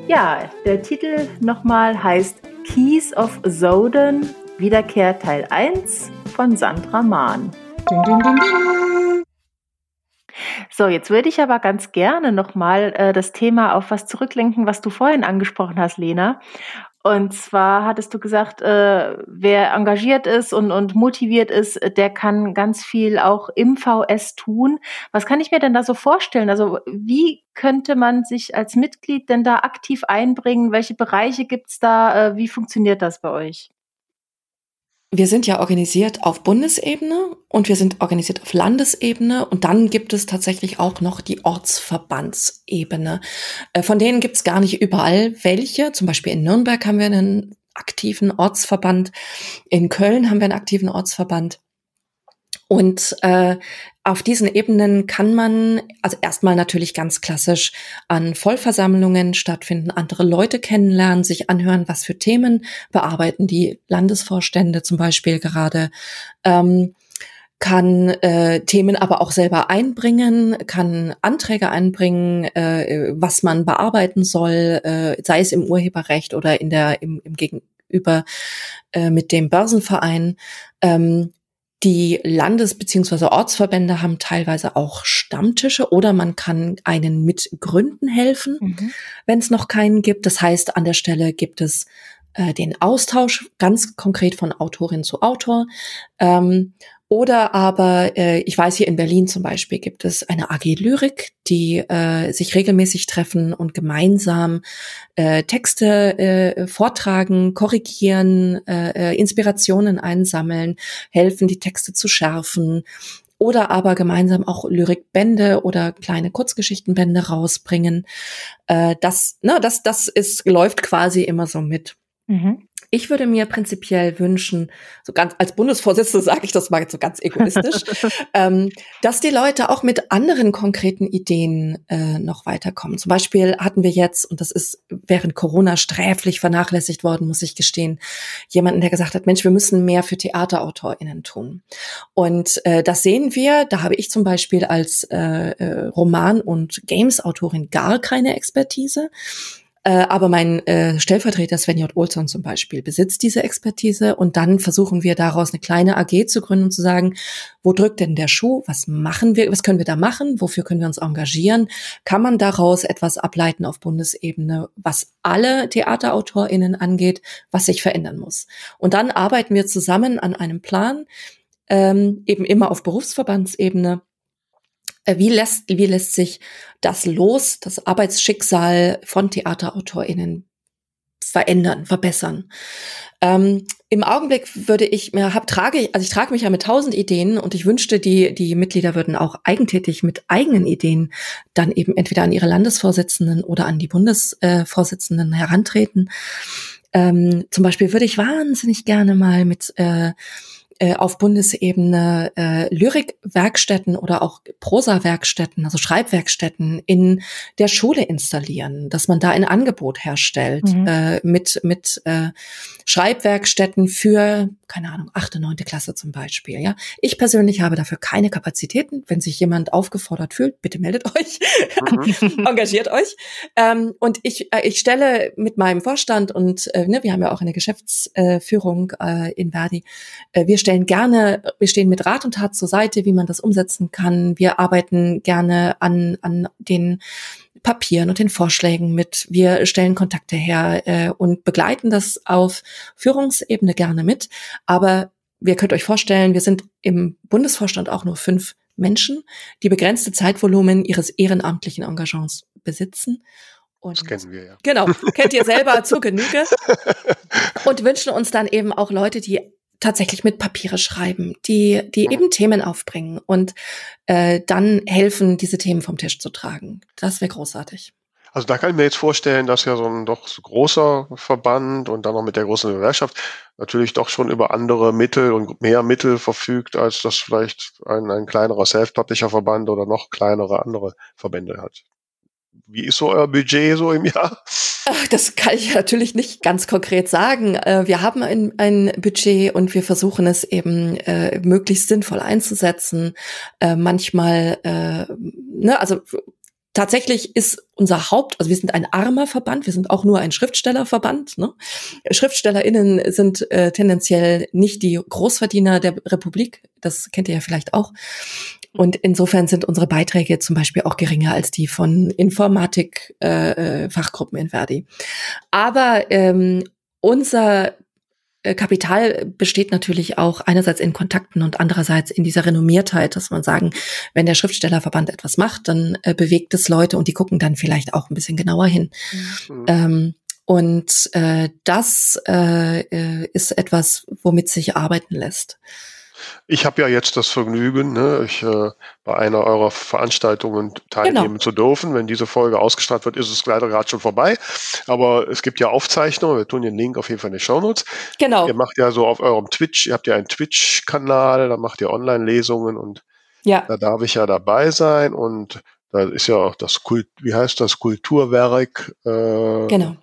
ja, der Titel nochmal heißt Keys of Zoden, Wiederkehr Teil 1 von Sandra Mahn. Ding, ding, ding, so, jetzt würde ich aber ganz gerne nochmal äh, das Thema auf was zurücklenken, was du vorhin angesprochen hast, Lena. Und zwar hattest du gesagt, äh, wer engagiert ist und, und motiviert ist, der kann ganz viel auch im VS tun. Was kann ich mir denn da so vorstellen? Also wie könnte man sich als Mitglied denn da aktiv einbringen? Welche Bereiche gibt's da? Äh, wie funktioniert das bei euch? Wir sind ja organisiert auf Bundesebene und wir sind organisiert auf Landesebene und dann gibt es tatsächlich auch noch die Ortsverbandsebene. Äh, von denen gibt es gar nicht überall welche. Zum Beispiel in Nürnberg haben wir einen aktiven Ortsverband, in Köln haben wir einen aktiven Ortsverband. Und äh, auf diesen Ebenen kann man, also erstmal natürlich ganz klassisch an Vollversammlungen stattfinden, andere Leute kennenlernen, sich anhören, was für Themen bearbeiten die Landesvorstände zum Beispiel gerade. Ähm, kann äh, Themen aber auch selber einbringen, kann Anträge einbringen, äh, was man bearbeiten soll, äh, sei es im Urheberrecht oder in der im, im Gegenüber äh, mit dem Börsenverein. Ähm, die Landes- bzw. Ortsverbände haben teilweise auch Stammtische oder man kann einen mitgründen helfen, mhm. wenn es noch keinen gibt. Das heißt, an der Stelle gibt es äh, den Austausch ganz konkret von Autorin zu Autor. Ähm, oder aber, äh, ich weiß, hier in Berlin zum Beispiel gibt es eine AG Lyrik, die äh, sich regelmäßig treffen und gemeinsam äh, Texte äh, vortragen, korrigieren, äh, äh Inspirationen einsammeln, helfen, die Texte zu schärfen oder aber gemeinsam auch Lyrikbände oder kleine Kurzgeschichtenbände rausbringen. Äh, das, ne, das, das ist, läuft quasi immer so mit. Mhm. Ich würde mir prinzipiell wünschen, so ganz als Bundesvorsitzende *laughs* sage ich das mal so ganz egoistisch, *laughs* ähm, dass die Leute auch mit anderen konkreten Ideen äh, noch weiterkommen. Zum Beispiel hatten wir jetzt, und das ist während Corona sträflich vernachlässigt worden, muss ich gestehen, jemanden, der gesagt hat, Mensch, wir müssen mehr für TheaterautorInnen tun. Und äh, das sehen wir, da habe ich zum Beispiel als äh, äh Roman- und Games-Autorin gar keine Expertise. Äh, aber mein äh, Stellvertreter Sven J. Olsson zum Beispiel besitzt diese Expertise und dann versuchen wir daraus eine kleine AG zu gründen und zu sagen, wo drückt denn der Schuh? Was machen wir? Was können wir da machen? Wofür können wir uns engagieren? Kann man daraus etwas ableiten auf Bundesebene, was alle TheaterautorInnen angeht, was sich verändern muss? Und dann arbeiten wir zusammen an einem Plan, ähm, eben immer auf Berufsverbandsebene, wie lässt, wie lässt sich das Los, das Arbeitsschicksal von TheaterautorInnen verändern, verbessern? Ähm, Im Augenblick würde ich mir hab trage also ich trage mich ja mit tausend Ideen und ich wünschte, die die Mitglieder würden auch eigentätig mit eigenen Ideen dann eben entweder an ihre Landesvorsitzenden oder an die Bundesvorsitzenden herantreten. Ähm, zum Beispiel würde ich wahnsinnig gerne mal mit äh, äh, auf Bundesebene äh, Lyrikwerkstätten oder auch Prosa-Werkstätten, also Schreibwerkstätten in der Schule installieren, dass man da ein Angebot herstellt mhm. äh, mit mit äh, Schreibwerkstätten für keine Ahnung achte neunte Klasse zum Beispiel. Ja, ich persönlich habe dafür keine Kapazitäten. Wenn sich jemand aufgefordert fühlt, bitte meldet euch, mhm. *laughs* engagiert euch. Ähm, und ich äh, ich stelle mit meinem Vorstand und äh, ne, wir haben ja auch eine Geschäftsführung äh, in Verdi. Äh, wir stellen gerne, wir stehen mit Rat und Tat zur Seite, wie man das umsetzen kann. Wir arbeiten gerne an, an den Papieren und den Vorschlägen mit. Wir stellen Kontakte her äh, und begleiten das auf Führungsebene gerne mit. Aber wir könnt euch vorstellen, wir sind im Bundesvorstand auch nur fünf Menschen, die begrenzte Zeitvolumen ihres ehrenamtlichen Engagements besitzen. Und das kennen wir ja. Genau, kennt ihr selber *laughs* zu Genüge. Und wünschen uns dann eben auch Leute, die tatsächlich mit Papiere schreiben, die, die eben Themen aufbringen und äh, dann helfen, diese Themen vom Tisch zu tragen. Das wäre großartig. Also da kann ich mir jetzt vorstellen, dass ja so ein doch so großer Verband und dann noch mit der großen Gewerkschaft natürlich doch schon über andere Mittel und mehr Mittel verfügt, als das vielleicht ein, ein kleinerer Self-Publisher-Verband oder noch kleinere andere Verbände hat. Wie ist so euer Budget so im Jahr? Das kann ich natürlich nicht ganz konkret sagen. Äh, wir haben ein, ein Budget und wir versuchen es eben äh, möglichst sinnvoll einzusetzen. Äh, manchmal, äh, ne, also tatsächlich ist unser Haupt, also wir sind ein armer Verband, wir sind auch nur ein Schriftstellerverband. Ne? SchriftstellerInnen sind äh, tendenziell nicht die Großverdiener der Republik, das kennt ihr ja vielleicht auch. Und insofern sind unsere Beiträge zum Beispiel auch geringer als die von Informatik-Fachgruppen äh, äh in Verdi. Aber ähm, unser äh, Kapital besteht natürlich auch einerseits in Kontakten und andererseits in dieser Renommiertheit, dass man sagen, wenn der Schriftstellerverband etwas macht, dann äh, bewegt es Leute und die gucken dann vielleicht auch ein bisschen genauer hin. Mhm. Ähm, und äh, das äh, äh ist etwas, womit sich arbeiten lässt. Ich habe ja jetzt das Vergnügen, ne, ich, äh, bei einer eurer Veranstaltungen teilnehmen genau. zu dürfen. Wenn diese Folge ausgestrahlt wird, ist es leider gerade schon vorbei. Aber es gibt ja Aufzeichnungen. Wir tun den Link auf jeden Fall in die Shownotes. Genau. Ihr macht ja so auf eurem Twitch, ihr habt ja einen Twitch-Kanal, da macht ihr Online-Lesungen und ja. da darf ich ja dabei sein. Und da ist ja auch das Kult, wie heißt das, Kulturwerk. Äh, genau.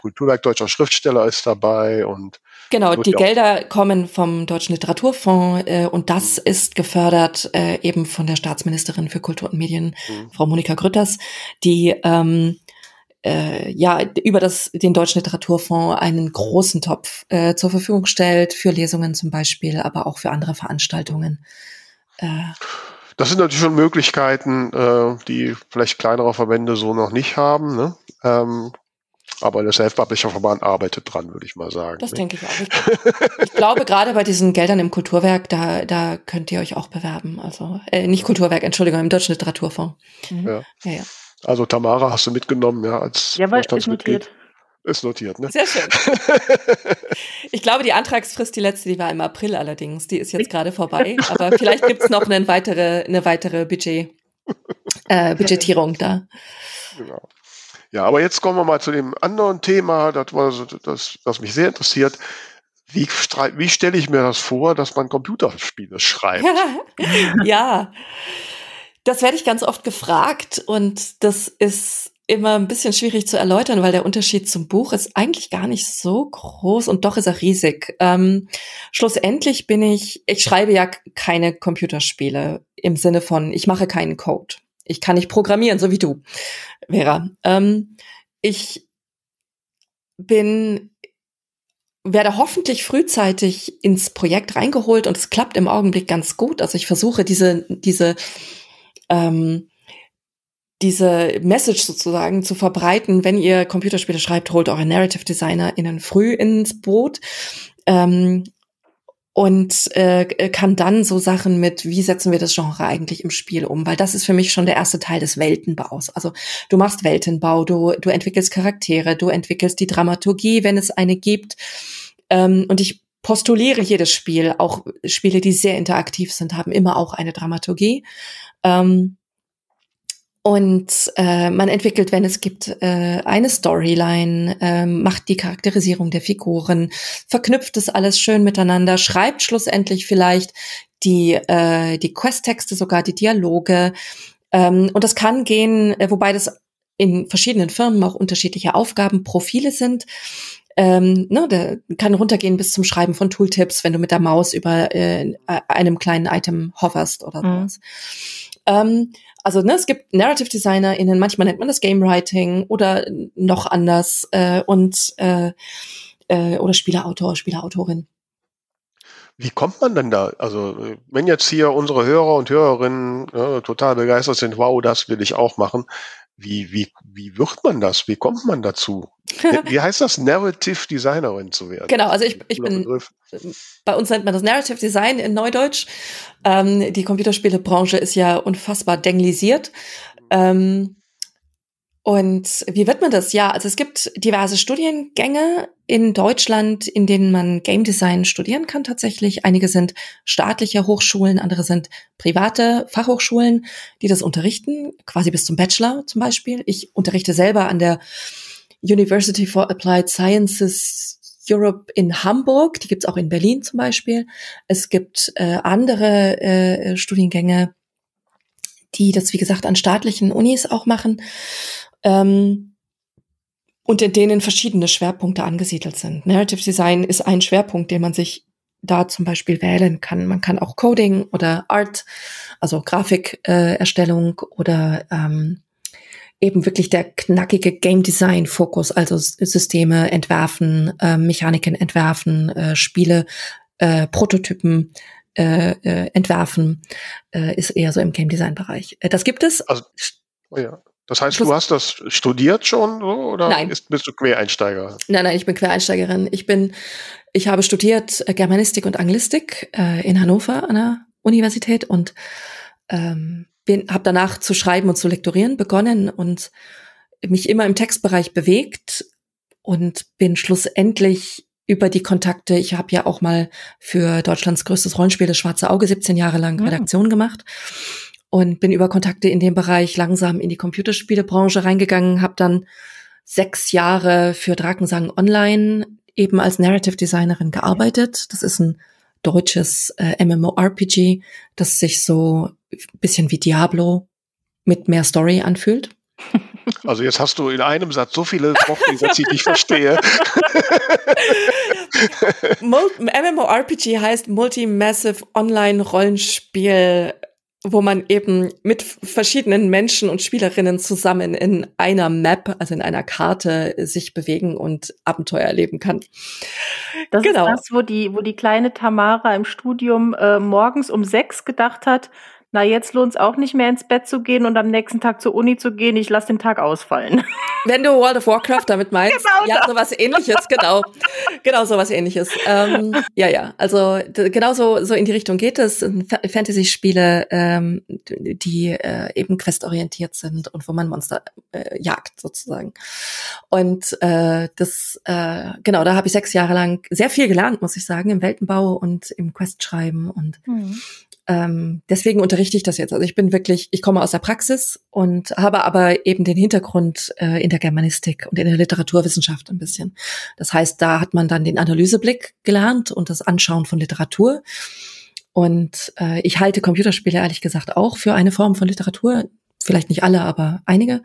Kulturwerk deutscher Schriftsteller ist dabei und Genau, die Gelder kommen vom Deutschen Literaturfonds äh, und das mhm. ist gefördert äh, eben von der Staatsministerin für Kultur und Medien, mhm. Frau Monika Grütters, die ähm, äh, ja über das den Deutschen Literaturfonds einen großen Topf äh, zur Verfügung stellt für Lesungen zum Beispiel, aber auch für andere Veranstaltungen. Äh, das sind natürlich schon Möglichkeiten, äh, die vielleicht kleinere Verbände so noch nicht haben. Ne? Ähm, aber der Self-Publisher-Verband arbeitet dran, würde ich mal sagen. Das ne? denke ich auch. Ich, ich glaube, gerade bei diesen Geldern im Kulturwerk, da, da könnt ihr euch auch bewerben. Also äh, nicht Kulturwerk, Entschuldigung, im Deutschen Literaturfonds. Mhm. Ja. Ja, ja. Also Tamara hast du mitgenommen, ja, als Ja, notiert. Ist notiert, ne? Sehr schön. *laughs* ich glaube, die Antragsfrist, die letzte, die war im April allerdings. Die ist jetzt gerade vorbei. *laughs* Aber vielleicht gibt es noch eine weitere, eine weitere Budget, äh, Budgetierung da. Genau. Ja, aber jetzt kommen wir mal zu dem anderen Thema, das, war so, das, das mich sehr interessiert. Wie, wie stelle ich mir das vor, dass man Computerspiele schreibt? *laughs* ja, das werde ich ganz oft gefragt und das ist immer ein bisschen schwierig zu erläutern, weil der Unterschied zum Buch ist eigentlich gar nicht so groß und doch ist er riesig. Ähm, schlussendlich bin ich, ich schreibe ja keine Computerspiele im Sinne von, ich mache keinen Code. Ich kann nicht programmieren, so wie du, Vera. Ähm, ich bin werde hoffentlich frühzeitig ins Projekt reingeholt und es klappt im Augenblick ganz gut. Also ich versuche diese diese ähm, diese Message sozusagen zu verbreiten, wenn ihr Computerspiele schreibt, holt eure Narrative Designer innen früh ins Boot. Ähm, und äh, kann dann so Sachen mit, wie setzen wir das Genre eigentlich im Spiel um? Weil das ist für mich schon der erste Teil des Weltenbaus. Also du machst Weltenbau, du, du entwickelst Charaktere, du entwickelst die Dramaturgie, wenn es eine gibt. Ähm, und ich postuliere jedes Spiel, auch Spiele, die sehr interaktiv sind, haben immer auch eine Dramaturgie. Ähm, und äh, man entwickelt, wenn es gibt, äh, eine Storyline, äh, macht die Charakterisierung der Figuren, verknüpft das alles schön miteinander, schreibt schlussendlich vielleicht die, äh, die Questtexte, sogar die Dialoge. Ähm, und das kann gehen, äh, wobei das in verschiedenen Firmen auch unterschiedliche Aufgabenprofile sind. Ähm, ne, der kann runtergehen bis zum Schreiben von Tooltips, wenn du mit der Maus über äh, einem kleinen Item hoverst oder mhm. sowas. Ähm, also ne, es gibt Narrative DesignerInnen, manchmal nennt man das Game Writing oder noch anders äh, und äh, äh, oder Spielerautor, Spielerautorin. Wie kommt man denn da? Also, wenn jetzt hier unsere Hörer und Hörerinnen ja, total begeistert sind, wow, das will ich auch machen, wie, wie, wie wird man das? Wie kommt man dazu? Wie *laughs* heißt das, Narrative Designerin zu werden? Genau, also ich, ich bin, bei uns nennt man das Narrative Design in Neudeutsch. Ähm, die Computerspielebranche ist ja unfassbar denglisiert. Ähm, und wie wird man das? Ja, also es gibt diverse Studiengänge in Deutschland, in denen man Game Design studieren kann tatsächlich. Einige sind staatliche Hochschulen, andere sind private Fachhochschulen, die das unterrichten, quasi bis zum Bachelor zum Beispiel. Ich unterrichte selber an der University for Applied Sciences Europe in Hamburg, die gibt's auch in Berlin zum Beispiel. Es gibt äh, andere äh, Studiengänge, die das, wie gesagt, an staatlichen Unis auch machen ähm, und in denen verschiedene Schwerpunkte angesiedelt sind. Narrative Design ist ein Schwerpunkt, den man sich da zum Beispiel wählen kann. Man kann auch Coding oder Art, also Grafikerstellung äh, oder ähm, eben wirklich der knackige Game Design Fokus, also Systeme entwerfen, äh, Mechaniken entwerfen, äh, Spiele, äh, Prototypen äh, äh, entwerfen, äh, ist eher so im Game Design Bereich. Äh, das gibt es. Also, oh ja. Das heißt, du hast das studiert schon so, oder nein. Ist, bist du Quereinsteiger? Nein, nein, ich bin Quereinsteigerin. Ich bin, ich habe studiert äh, Germanistik und Anglistik äh, in Hannover an der Universität und ähm, bin, habe danach zu schreiben und zu lektorieren begonnen und mich immer im Textbereich bewegt und bin schlussendlich über die Kontakte, ich habe ja auch mal für Deutschlands größtes Rollenspiel, das Schwarze Auge, 17 Jahre lang mhm. Redaktion gemacht und bin über Kontakte in dem Bereich langsam in die Computerspielebranche reingegangen, habe dann sechs Jahre für Drakensang Online eben als Narrative Designerin gearbeitet. Das ist ein deutsches äh, MMORPG, das sich so bisschen wie Diablo mit mehr Story anfühlt. Also jetzt hast du in einem Satz so viele Worte, dass ich nicht verstehe. MMORPG heißt Multi-Massive Online-Rollenspiel wo man eben mit verschiedenen Menschen und Spielerinnen zusammen in einer Map, also in einer Karte, sich bewegen und Abenteuer erleben kann. Das genau. ist das, wo die, wo die kleine Tamara im Studium äh, morgens um sechs gedacht hat, na, jetzt lohnt es auch nicht mehr ins Bett zu gehen und am nächsten Tag zur Uni zu gehen. Ich lasse den Tag ausfallen. *laughs* Wenn du World of Warcraft damit meinst, genau ja, sowas ähnliches, genau. Genau sowas ähnliches. Ähm, ja, ja, also genau so, so in die Richtung geht es. Fantasy-Spiele, ähm, die äh, eben questorientiert sind und wo man Monster äh, jagt, sozusagen. Und äh, das, äh, genau, da habe ich sechs Jahre lang sehr viel gelernt, muss ich sagen, im Weltenbau und im Quest-Schreiben und mhm ähm, deswegen unterrichte ich das jetzt. Also ich bin wirklich, ich komme aus der Praxis und habe aber eben den Hintergrund äh, in der Germanistik und in der Literaturwissenschaft ein bisschen. Das heißt, da hat man dann den Analyseblick gelernt und das Anschauen von Literatur. Und äh, ich halte Computerspiele ehrlich gesagt auch für eine Form von Literatur. Vielleicht nicht alle, aber einige.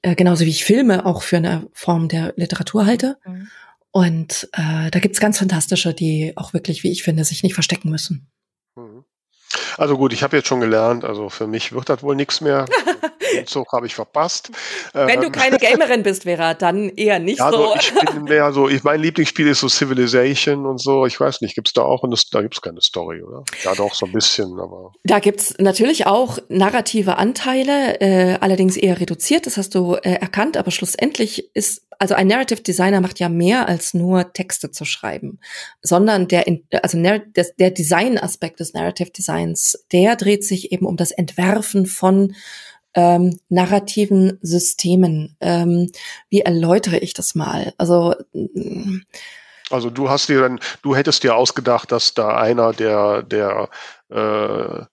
Äh, genauso wie ich Filme auch für eine Form der Literatur halte. Mhm. Und äh, da gibt's ganz fantastische, die auch wirklich, wie ich finde, sich nicht verstecken müssen. Also gut, ich habe jetzt schon gelernt, also für mich wird das wohl nichts mehr. *laughs* Den Zug habe ich verpasst. Wenn du ähm, keine Gamerin bist, Vera, dann eher nicht ja, so. Also ich bin mehr so, ich, mein Lieblingsspiel ist so Civilization und so. Ich weiß nicht, gibt's da auch eine, da gibt's keine Story, oder? Ja, doch so ein bisschen, aber. Da gibt's natürlich auch narrative Anteile, äh, allerdings eher reduziert. Das hast du äh, erkannt, aber schlussendlich ist also ein Narrative Designer macht ja mehr als nur Texte zu schreiben, sondern der, also der Design-Aspekt des Narrative Designs, der dreht sich eben um das Entwerfen von ähm, narrativen Systemen. Ähm, wie erläutere ich das mal? Also mm. also du hast dir dann, du hättest dir ausgedacht, dass da einer der der äh,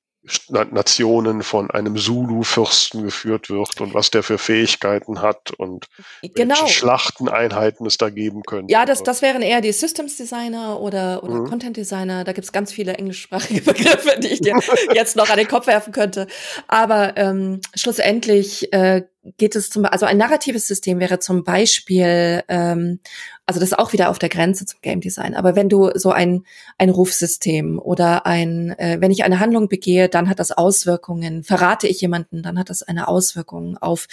Nationen von einem Zulu-Fürsten geführt wird und was der für Fähigkeiten hat und genau. welche Schlachteneinheiten es da geben könnte. Ja, das, das wären eher die Systems Designer oder, oder mhm. Content Designer. Da gibt's ganz viele englischsprachige *laughs* Begriffe, die ich dir jetzt noch an den Kopf werfen könnte. Aber ähm, schlussendlich äh, geht es zum also ein narratives System wäre zum Beispiel, ähm, also das ist auch wieder auf der Grenze zum Game Design, aber wenn du so ein, ein Rufsystem oder ein, äh, wenn ich eine Handlung begehe, dann hat das Auswirkungen, verrate ich jemanden, dann hat das eine Auswirkung auf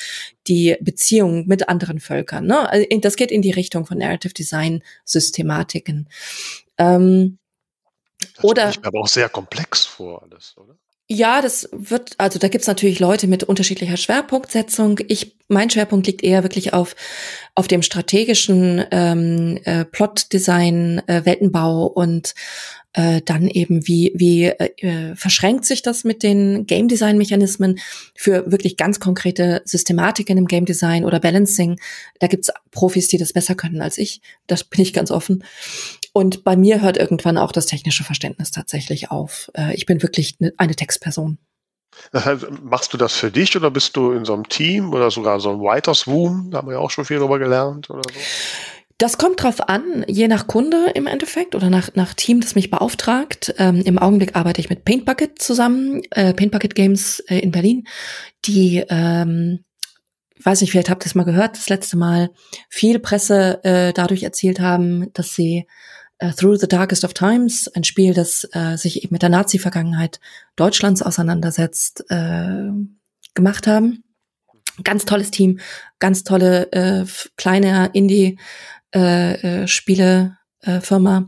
die Beziehung mit anderen Völkern. Ne? Also, das geht in die Richtung von Narrative Design Systematiken. Ähm, das oder ich mir aber auch sehr komplex vor alles, oder? Ja, das wird, also da gibt's natürlich Leute mit unterschiedlicher Schwerpunktsetzung. Ich, mein Schwerpunkt liegt eher wirklich auf, auf dem strategischen ähm, äh, Plotdesign, äh, Weltenbau und äh, dann eben, wie, wie äh, äh, verschränkt sich das mit den Game Design Mechanismen für wirklich ganz konkrete Systematiken im Game Design oder Balancing. Da gibt's Profis, die das besser können als ich. Das bin ich ganz offen. Und bei mir hört irgendwann auch das technische Verständnis tatsächlich auf. Äh, ich bin wirklich ne, eine Textperson. Das heißt, machst du das für dich oder bist du in so einem Team oder sogar so ein Writers Room? Da haben wir ja auch schon viel drüber gelernt oder so. Das kommt drauf an, je nach Kunde im Endeffekt oder nach, nach Team, das mich beauftragt. Ähm, Im Augenblick arbeite ich mit Paint Bucket zusammen, äh, Paint Bucket Games äh, in Berlin, die, ähm, weiß nicht, vielleicht habt ihr es mal gehört, das letzte Mal viel Presse äh, dadurch erzielt haben, dass sie äh, Through the Darkest of Times, ein Spiel, das äh, sich eben mit der Nazi-Vergangenheit Deutschlands auseinandersetzt, äh, gemacht haben. Ganz tolles Team, ganz tolle äh, kleine Indie äh, äh, Spielefirma.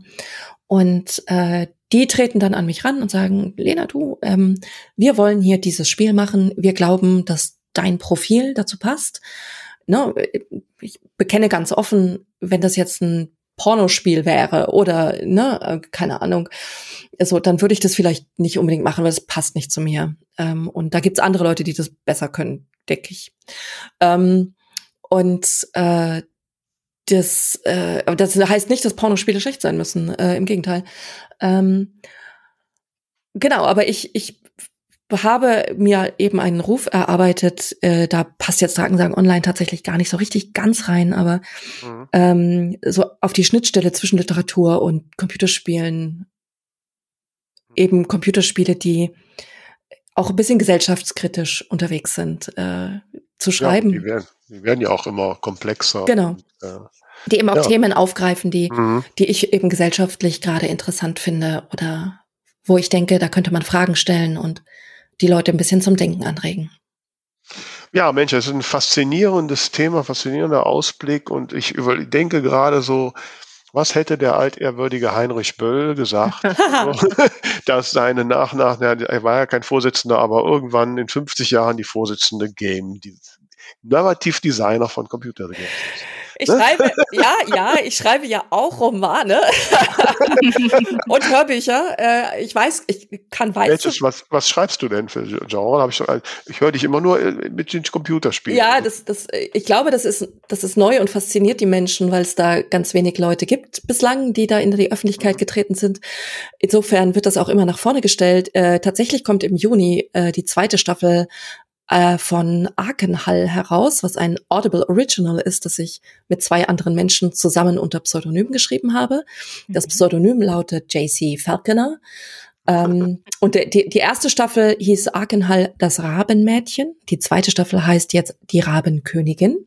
Und äh, die treten dann an mich ran und sagen, Lena, du, ähm, wir wollen hier dieses Spiel machen. Wir glauben, dass dein Profil dazu passt. Ne, ich bekenne ganz offen, wenn das jetzt ein Pornospiel wäre oder ne, äh, keine Ahnung, also dann würde ich das vielleicht nicht unbedingt machen, weil es passt nicht zu mir. Ähm, und da gibt's andere Leute, die das besser können, denke ich. Ähm, und äh, das, äh, das heißt nicht, dass Pornospiele schlecht sein müssen. Äh, Im Gegenteil. Ähm, genau, aber ich, ich habe mir eben einen Ruf erarbeitet, äh, da passt jetzt Drakensagen Online tatsächlich gar nicht so richtig ganz rein, aber mhm. ähm, so auf die Schnittstelle zwischen Literatur und Computerspielen, eben Computerspiele, die auch ein bisschen gesellschaftskritisch unterwegs sind. Äh, zu schreiben. Ja, die, werden, die werden ja auch immer komplexer. Genau. Und, äh, die eben auch ja. Themen aufgreifen, die, mhm. die ich eben gesellschaftlich gerade interessant finde oder wo ich denke, da könnte man Fragen stellen und die Leute ein bisschen zum Denken anregen. Ja, Mensch, es ist ein faszinierendes Thema, faszinierender Ausblick und ich denke gerade so, was hätte der altehrwürdige Heinrich Böll gesagt, *laughs* so, *laughs* dass seine Nachnach, er war ja kein Vorsitzender, aber irgendwann in 50 Jahren die Vorsitzende Game, die Narrativdesigner von Computer Games ist. Ich schreibe, ja, ja, ich schreibe ja auch Romane *laughs* und Hörbücher. Äh, ich weiß, ich kann weiß. Welches, was, was schreibst du denn für Genre? Hab ich ich höre dich immer nur äh, mit den Computerspielen. Ja, das, das, ich glaube, das ist, das ist neu und fasziniert die Menschen, weil es da ganz wenig Leute gibt bislang, die da in die Öffentlichkeit getreten sind. Insofern wird das auch immer nach vorne gestellt. Äh, tatsächlich kommt im Juni äh, die zweite Staffel äh, von Arkenhall heraus, was ein Audible Original ist, das ich mit zwei anderen Menschen zusammen unter Pseudonym geschrieben habe. Das Mhm. Pseudonym lautet JC Falconer. Ähm, *laughs* und der, die, die erste Staffel hieß Arkenhall das Rabenmädchen. Die zweite Staffel heißt jetzt die Rabenkönigin.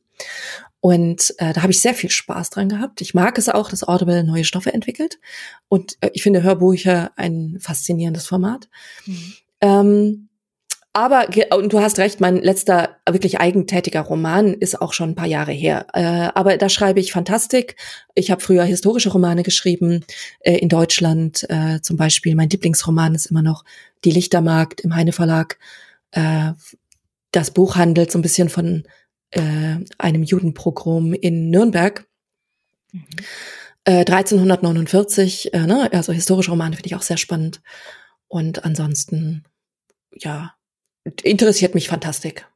Und äh, da habe ich sehr viel Spaß dran gehabt. Ich mag es auch, dass Audible neue Stoffe entwickelt. Und äh, ich finde Hörbücher ein faszinierendes Format. Mhm. Ähm, aber, und du hast recht, mein letzter wirklich eigentätiger Roman ist auch schon ein paar Jahre her. Äh, aber da schreibe ich Fantastik. Ich habe früher historische Romane geschrieben äh, in Deutschland. Äh, zum Beispiel mein Lieblingsroman ist immer noch Die Lichtermarkt im Heine Verlag. Äh, das Buch handelt so ein bisschen von äh, einem Judenpogrom in Nürnberg. Mhm. Äh, 1349, äh, ne? also historische Romane finde ich auch sehr spannend. Und ansonsten, ja, interessiert mich Fantastik.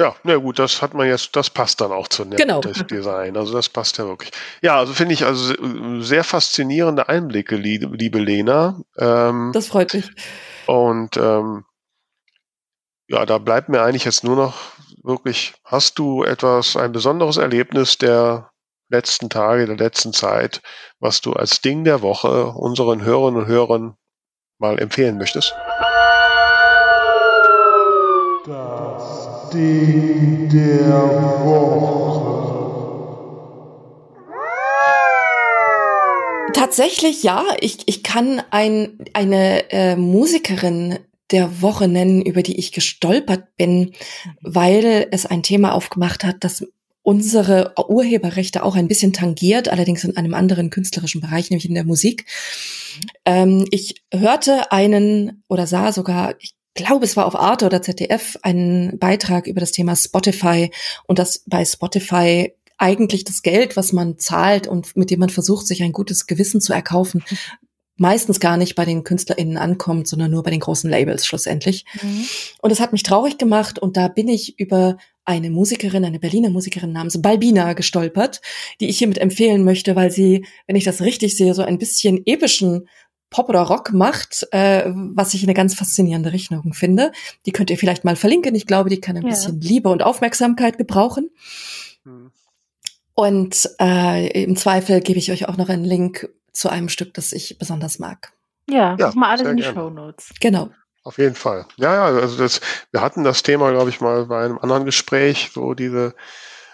Ja, na gut, das hat man jetzt, das passt dann auch zu Genau. Design. Also das passt ja wirklich. Ja, also finde ich also se- sehr faszinierende Einblicke, liebe, liebe Lena. Ähm, Das freut mich. und ähm, ja, da bleibt mir eigentlich jetzt nur noch wirklich, hast du etwas, ein besonderes Erlebnis der letzten Tage, der letzten Zeit, was du als Ding der Woche unseren Hörerinnen und Hörern mal empfehlen möchtest? Ding der Woche. Tatsächlich ja, ich, ich kann ein, eine äh, Musikerin der Woche nennen, über die ich gestolpert bin, weil es ein Thema aufgemacht hat, das unsere Urheberrechte auch ein bisschen tangiert, allerdings in einem anderen künstlerischen Bereich, nämlich in der Musik. Ähm, ich hörte einen oder sah sogar, ich glaube, es war auf Arte oder ZDF, einen Beitrag über das Thema Spotify und dass bei Spotify eigentlich das Geld, was man zahlt und mit dem man versucht, sich ein gutes Gewissen zu erkaufen, *laughs* meistens gar nicht bei den KünstlerInnen ankommt, sondern nur bei den großen Labels schlussendlich. Mhm. Und das hat mich traurig gemacht und da bin ich über eine Musikerin, eine Berliner Musikerin namens Balbina gestolpert, die ich hiermit empfehlen möchte, weil sie, wenn ich das richtig sehe, so ein bisschen epischen Pop oder Rock macht, äh, was ich eine ganz faszinierende Richtung finde. Die könnt ihr vielleicht mal verlinken. Ich glaube, die kann ein Ja. bisschen Liebe und Aufmerksamkeit gebrauchen. Hm. Und äh, im Zweifel gebe ich euch auch noch einen Link zu einem Stück, das ich besonders mag. Ja, Ja, mach mal alles in die gerne. Show Notes. Genau. Auf jeden Fall. Ja, ja, also das, wir hatten das Thema, glaube ich, mal bei einem anderen Gespräch, so diese,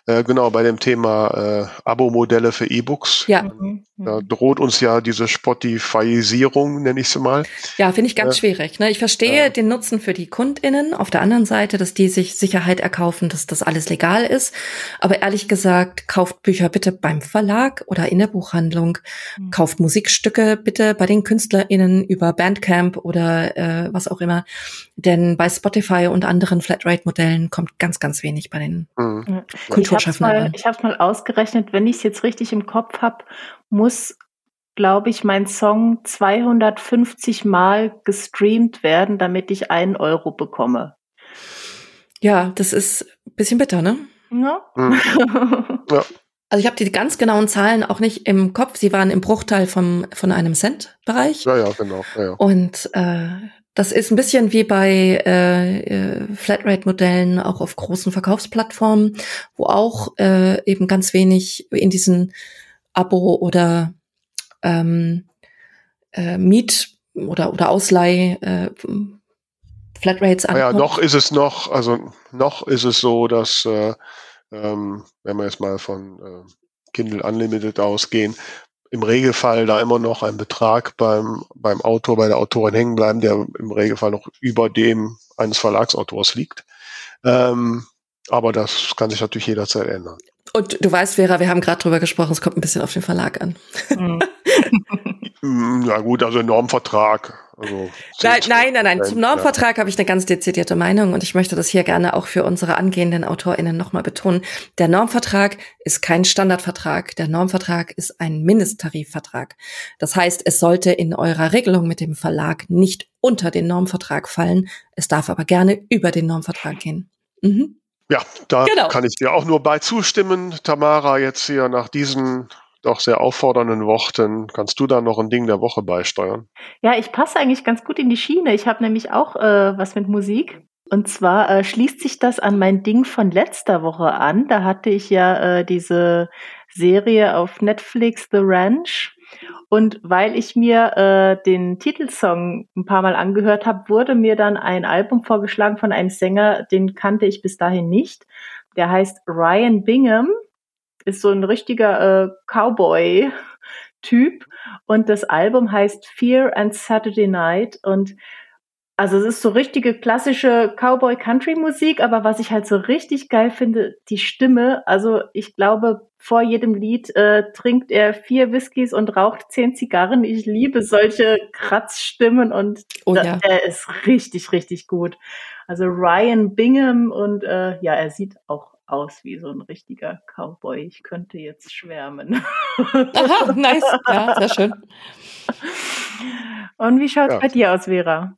äh, genau, bei dem Thema äh, Abo-Modelle für E-Books. Ja, Mhm. Da droht uns ja diese Spotifyisierung, nenne ich sie mal. ja, finde ich ganz Ja. schwierig. Ne? Ich verstehe Ja. den Nutzen für die KundInnen. Auf der anderen Seite, dass die sich Sicherheit erkaufen, dass das alles legal ist. Aber ehrlich gesagt, kauft Bücher bitte beim Verlag oder in der Buchhandlung. Mhm. Kauft Musikstücke bitte bei den KünstlerInnen über Bandcamp oder äh, was auch immer. Denn bei Spotify und anderen Flatrate-Modellen kommt ganz, ganz wenig bei den Hm. Ich habe es Kulturschaffenden mal, an. ich hab's mal ausgerechnet, wenn ich es jetzt richtig im Kopf habe, muss, glaube ich, mein Song 250 Mal gestreamt werden, damit ich einen Euro bekomme. Ja, das ist ein bisschen bitter, ne? Ja? Hm. *laughs* Also ich habe die ganz genauen Zahlen auch nicht im Kopf. Sie waren im Bruchteil vom, von einem Cent-Bereich. Ja, ja, genau. Ja, ja. Und äh, das ist ein bisschen wie bei äh, äh, Flatrate-Modellen auch auf großen Verkaufsplattformen, wo auch äh, eben ganz wenig in diesen Abo- oder ähm, äh, Miet- oder, oder Ausleih äh, Flatrates Naja, ankommt? noch ist es noch, also noch ist es so, dass äh, ähm, wenn wir jetzt mal von äh, Kindle Unlimited ausgehen, im Regelfall da immer noch ein Betrag beim, beim Autor, bei der Autorin hängen bleiben, der im Regelfall noch über dem eines Verlagsautors liegt. Ähm, aber das kann sich natürlich jederzeit ändern. Und du weißt, Vera, wir haben gerade drüber gesprochen, es kommt ein bisschen auf den Verlag an. Mhm. *laughs* Mm, Ja gut, also Normvertrag. Also Nein, 10, nein, nein, nein. Zum 12%, Normvertrag habe ich eine ganz dezidierte Meinung und ich möchte das hier gerne auch für unsere angehenden AutorInnen nochmal betonen. Der Normvertrag ist kein Standardvertrag. Der Normvertrag ist ein Mindesttarifvertrag. Das heißt, es sollte in eurer Regelung mit dem Verlag nicht unter den Normvertrag fallen. Es darf aber gerne über den Normvertrag gehen. Mhm. Ja, da Genau. kann ich dir auch nur bei zustimmen. Tamara, jetzt hier nach diesen doch sehr auffordernden Worten, kannst du da noch ein Ding der Woche beisteuern? Ja, ich passe eigentlich ganz gut in die Schiene. Ich habe nämlich auch äh, was mit Musik. Und zwar äh, schließt sich das an mein Ding von letzter Woche an. Da hatte ich ja äh, diese Serie auf Netflix, The Ranch. Und weil ich mir äh, den Titelsong ein paar Mal angehört habe, wurde mir dann ein Album vorgeschlagen von einem Sänger, den kannte ich bis dahin nicht. Der heißt Ryan Bingham, ist so ein richtiger äh, Cowboy-Typ. Und das Album heißt Fear and Saturday Night. Und also es ist so richtige klassische Cowboy-Country-Musik, aber was ich halt so richtig geil finde, die Stimme. Also ich glaube, vor jedem Lied äh, trinkt er vier Whiskys und raucht zehn Zigarren. Ich liebe solche Kratzstimmen und Oh ja. er ist richtig, richtig gut. Also Ryan Bingham und äh, ja, er sieht auch aus wie so ein richtiger Cowboy. Ich könnte jetzt schwärmen. *laughs* Aha, nice. Ja, sehr schön. Und wie schaut's Ja. bei dir aus, Vera?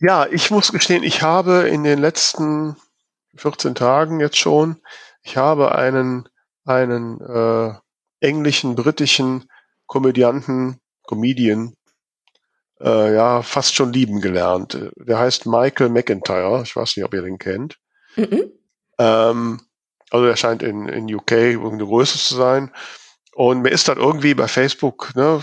Ja, ich muss gestehen, ich habe in den letzten 14 Tagen jetzt schon, ich habe einen, einen äh, englischen, britischen Komödianten, Comedian, äh, ja, fast schon lieben gelernt. Der heißt Michael McIntyre. Ich weiß nicht, ob ihr den kennt. Mhm. Ähm, also er scheint in, in UK irgendeine Größe zu sein. Und mir ist dann irgendwie bei Facebook, ne,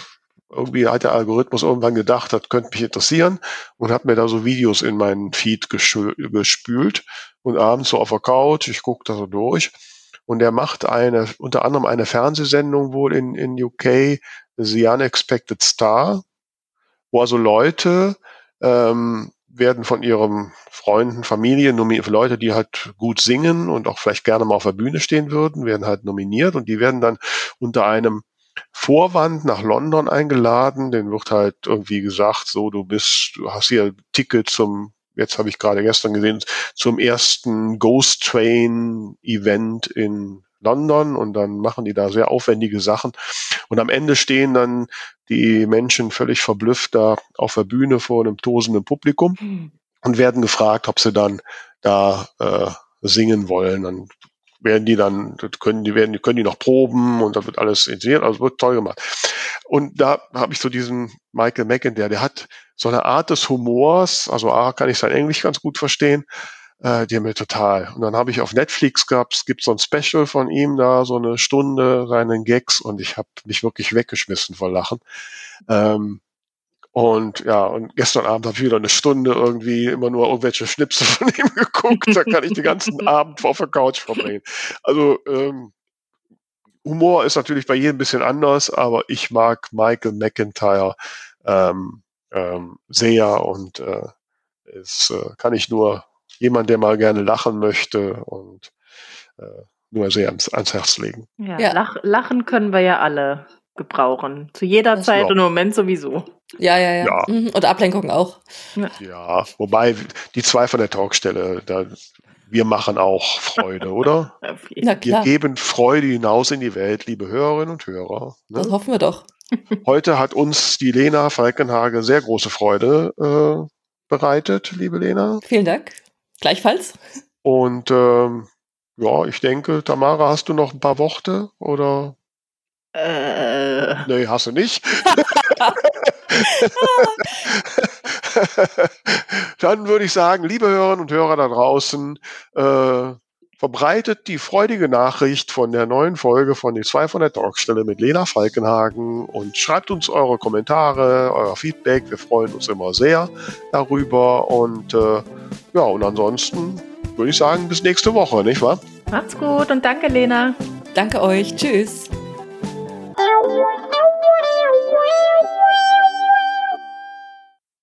irgendwie hat der Algorithmus irgendwann gedacht, das könnte mich interessieren und hat mir da so Videos in meinen Feed gespült und abends so auf der Couch, ich gucke da so durch und er macht eine, unter anderem eine Fernsehsendung wohl in, in UK, The Unexpected Star, wo also Leute ähm, werden von ihren Freunden, Familien, Leute, die halt gut singen und auch vielleicht gerne mal auf der Bühne stehen würden, werden halt nominiert und die werden dann unter einem Vorwand nach London eingeladen. Den wird halt irgendwie gesagt, so du bist, du hast hier Ticket zum, jetzt habe ich gerade gestern gesehen, zum ersten Ghost Train Event in London und dann machen die da sehr aufwendige Sachen. Und am Ende stehen dann die Menschen völlig verblüfft da auf der Bühne vor einem tosenden Publikum und werden gefragt, ob sie dann da äh, singen wollen. Dann werden die dann, das können die werden, können die noch proben und da wird alles inszeniert, also wird toll gemacht. Und da habe ich so diesen Michael McIntyre, der hat so eine Art des Humors, also A, kann ich sein Englisch ganz gut verstehen, äh, die mir total. Und dann habe ich auf Netflix gehabt, gibt so ein Special von ihm da, so eine Stunde seinen Gags und ich habe mich wirklich weggeschmissen vor Lachen. Ähm, und ja, und gestern Abend habe ich wieder eine Stunde irgendwie immer nur irgendwelche Schnipsel von ihm *laughs* geguckt. Da kann ich den ganzen *laughs* Abend auf der Couch verbringen. Also ähm, Humor ist natürlich bei jedem ein bisschen anders, aber ich mag Michael McIntyre ähm, ähm, sehr und äh, es äh, kann ich nur jemand, der mal gerne lachen möchte und äh, nur sehr ans, ans Herz legen. Ja, Ja. Lach, lachen können wir ja alle gebrauchen. Zu jeder Das Zeit ja. und im Moment sowieso. Ja, ja, ja. Ja. Mhm. Und Ablenkung auch. Ja, wobei die zwei von der Talkstelle, da, wir machen auch Freude, *laughs* oder? Na Wir klar, geben Freude hinaus in die Welt, liebe Hörerinnen und Hörer. das Ne? hoffen wir doch. *laughs* Heute hat uns die Lena Falkenhage sehr große Freude äh, bereitet, liebe Lena. Vielen Dank. Gleichfalls. Und ähm, ja, ich denke, Tamara, hast du noch ein paar Worte oder? Äh, Nee, hast du nicht. *laughs* Dann würde ich sagen, liebe Hörerinnen und Hörer da draußen, äh, verbreitet die freudige Nachricht von der neuen Folge von die 2 von der Talkstelle mit Lena Falkenhagen und schreibt uns eure Kommentare, euer Feedback. Wir freuen uns immer sehr darüber. Und äh, ja, und ansonsten würde ich sagen, bis nächste Woche, nicht wahr? Macht's gut und danke, Lena. Danke euch. Tschüss. Wow.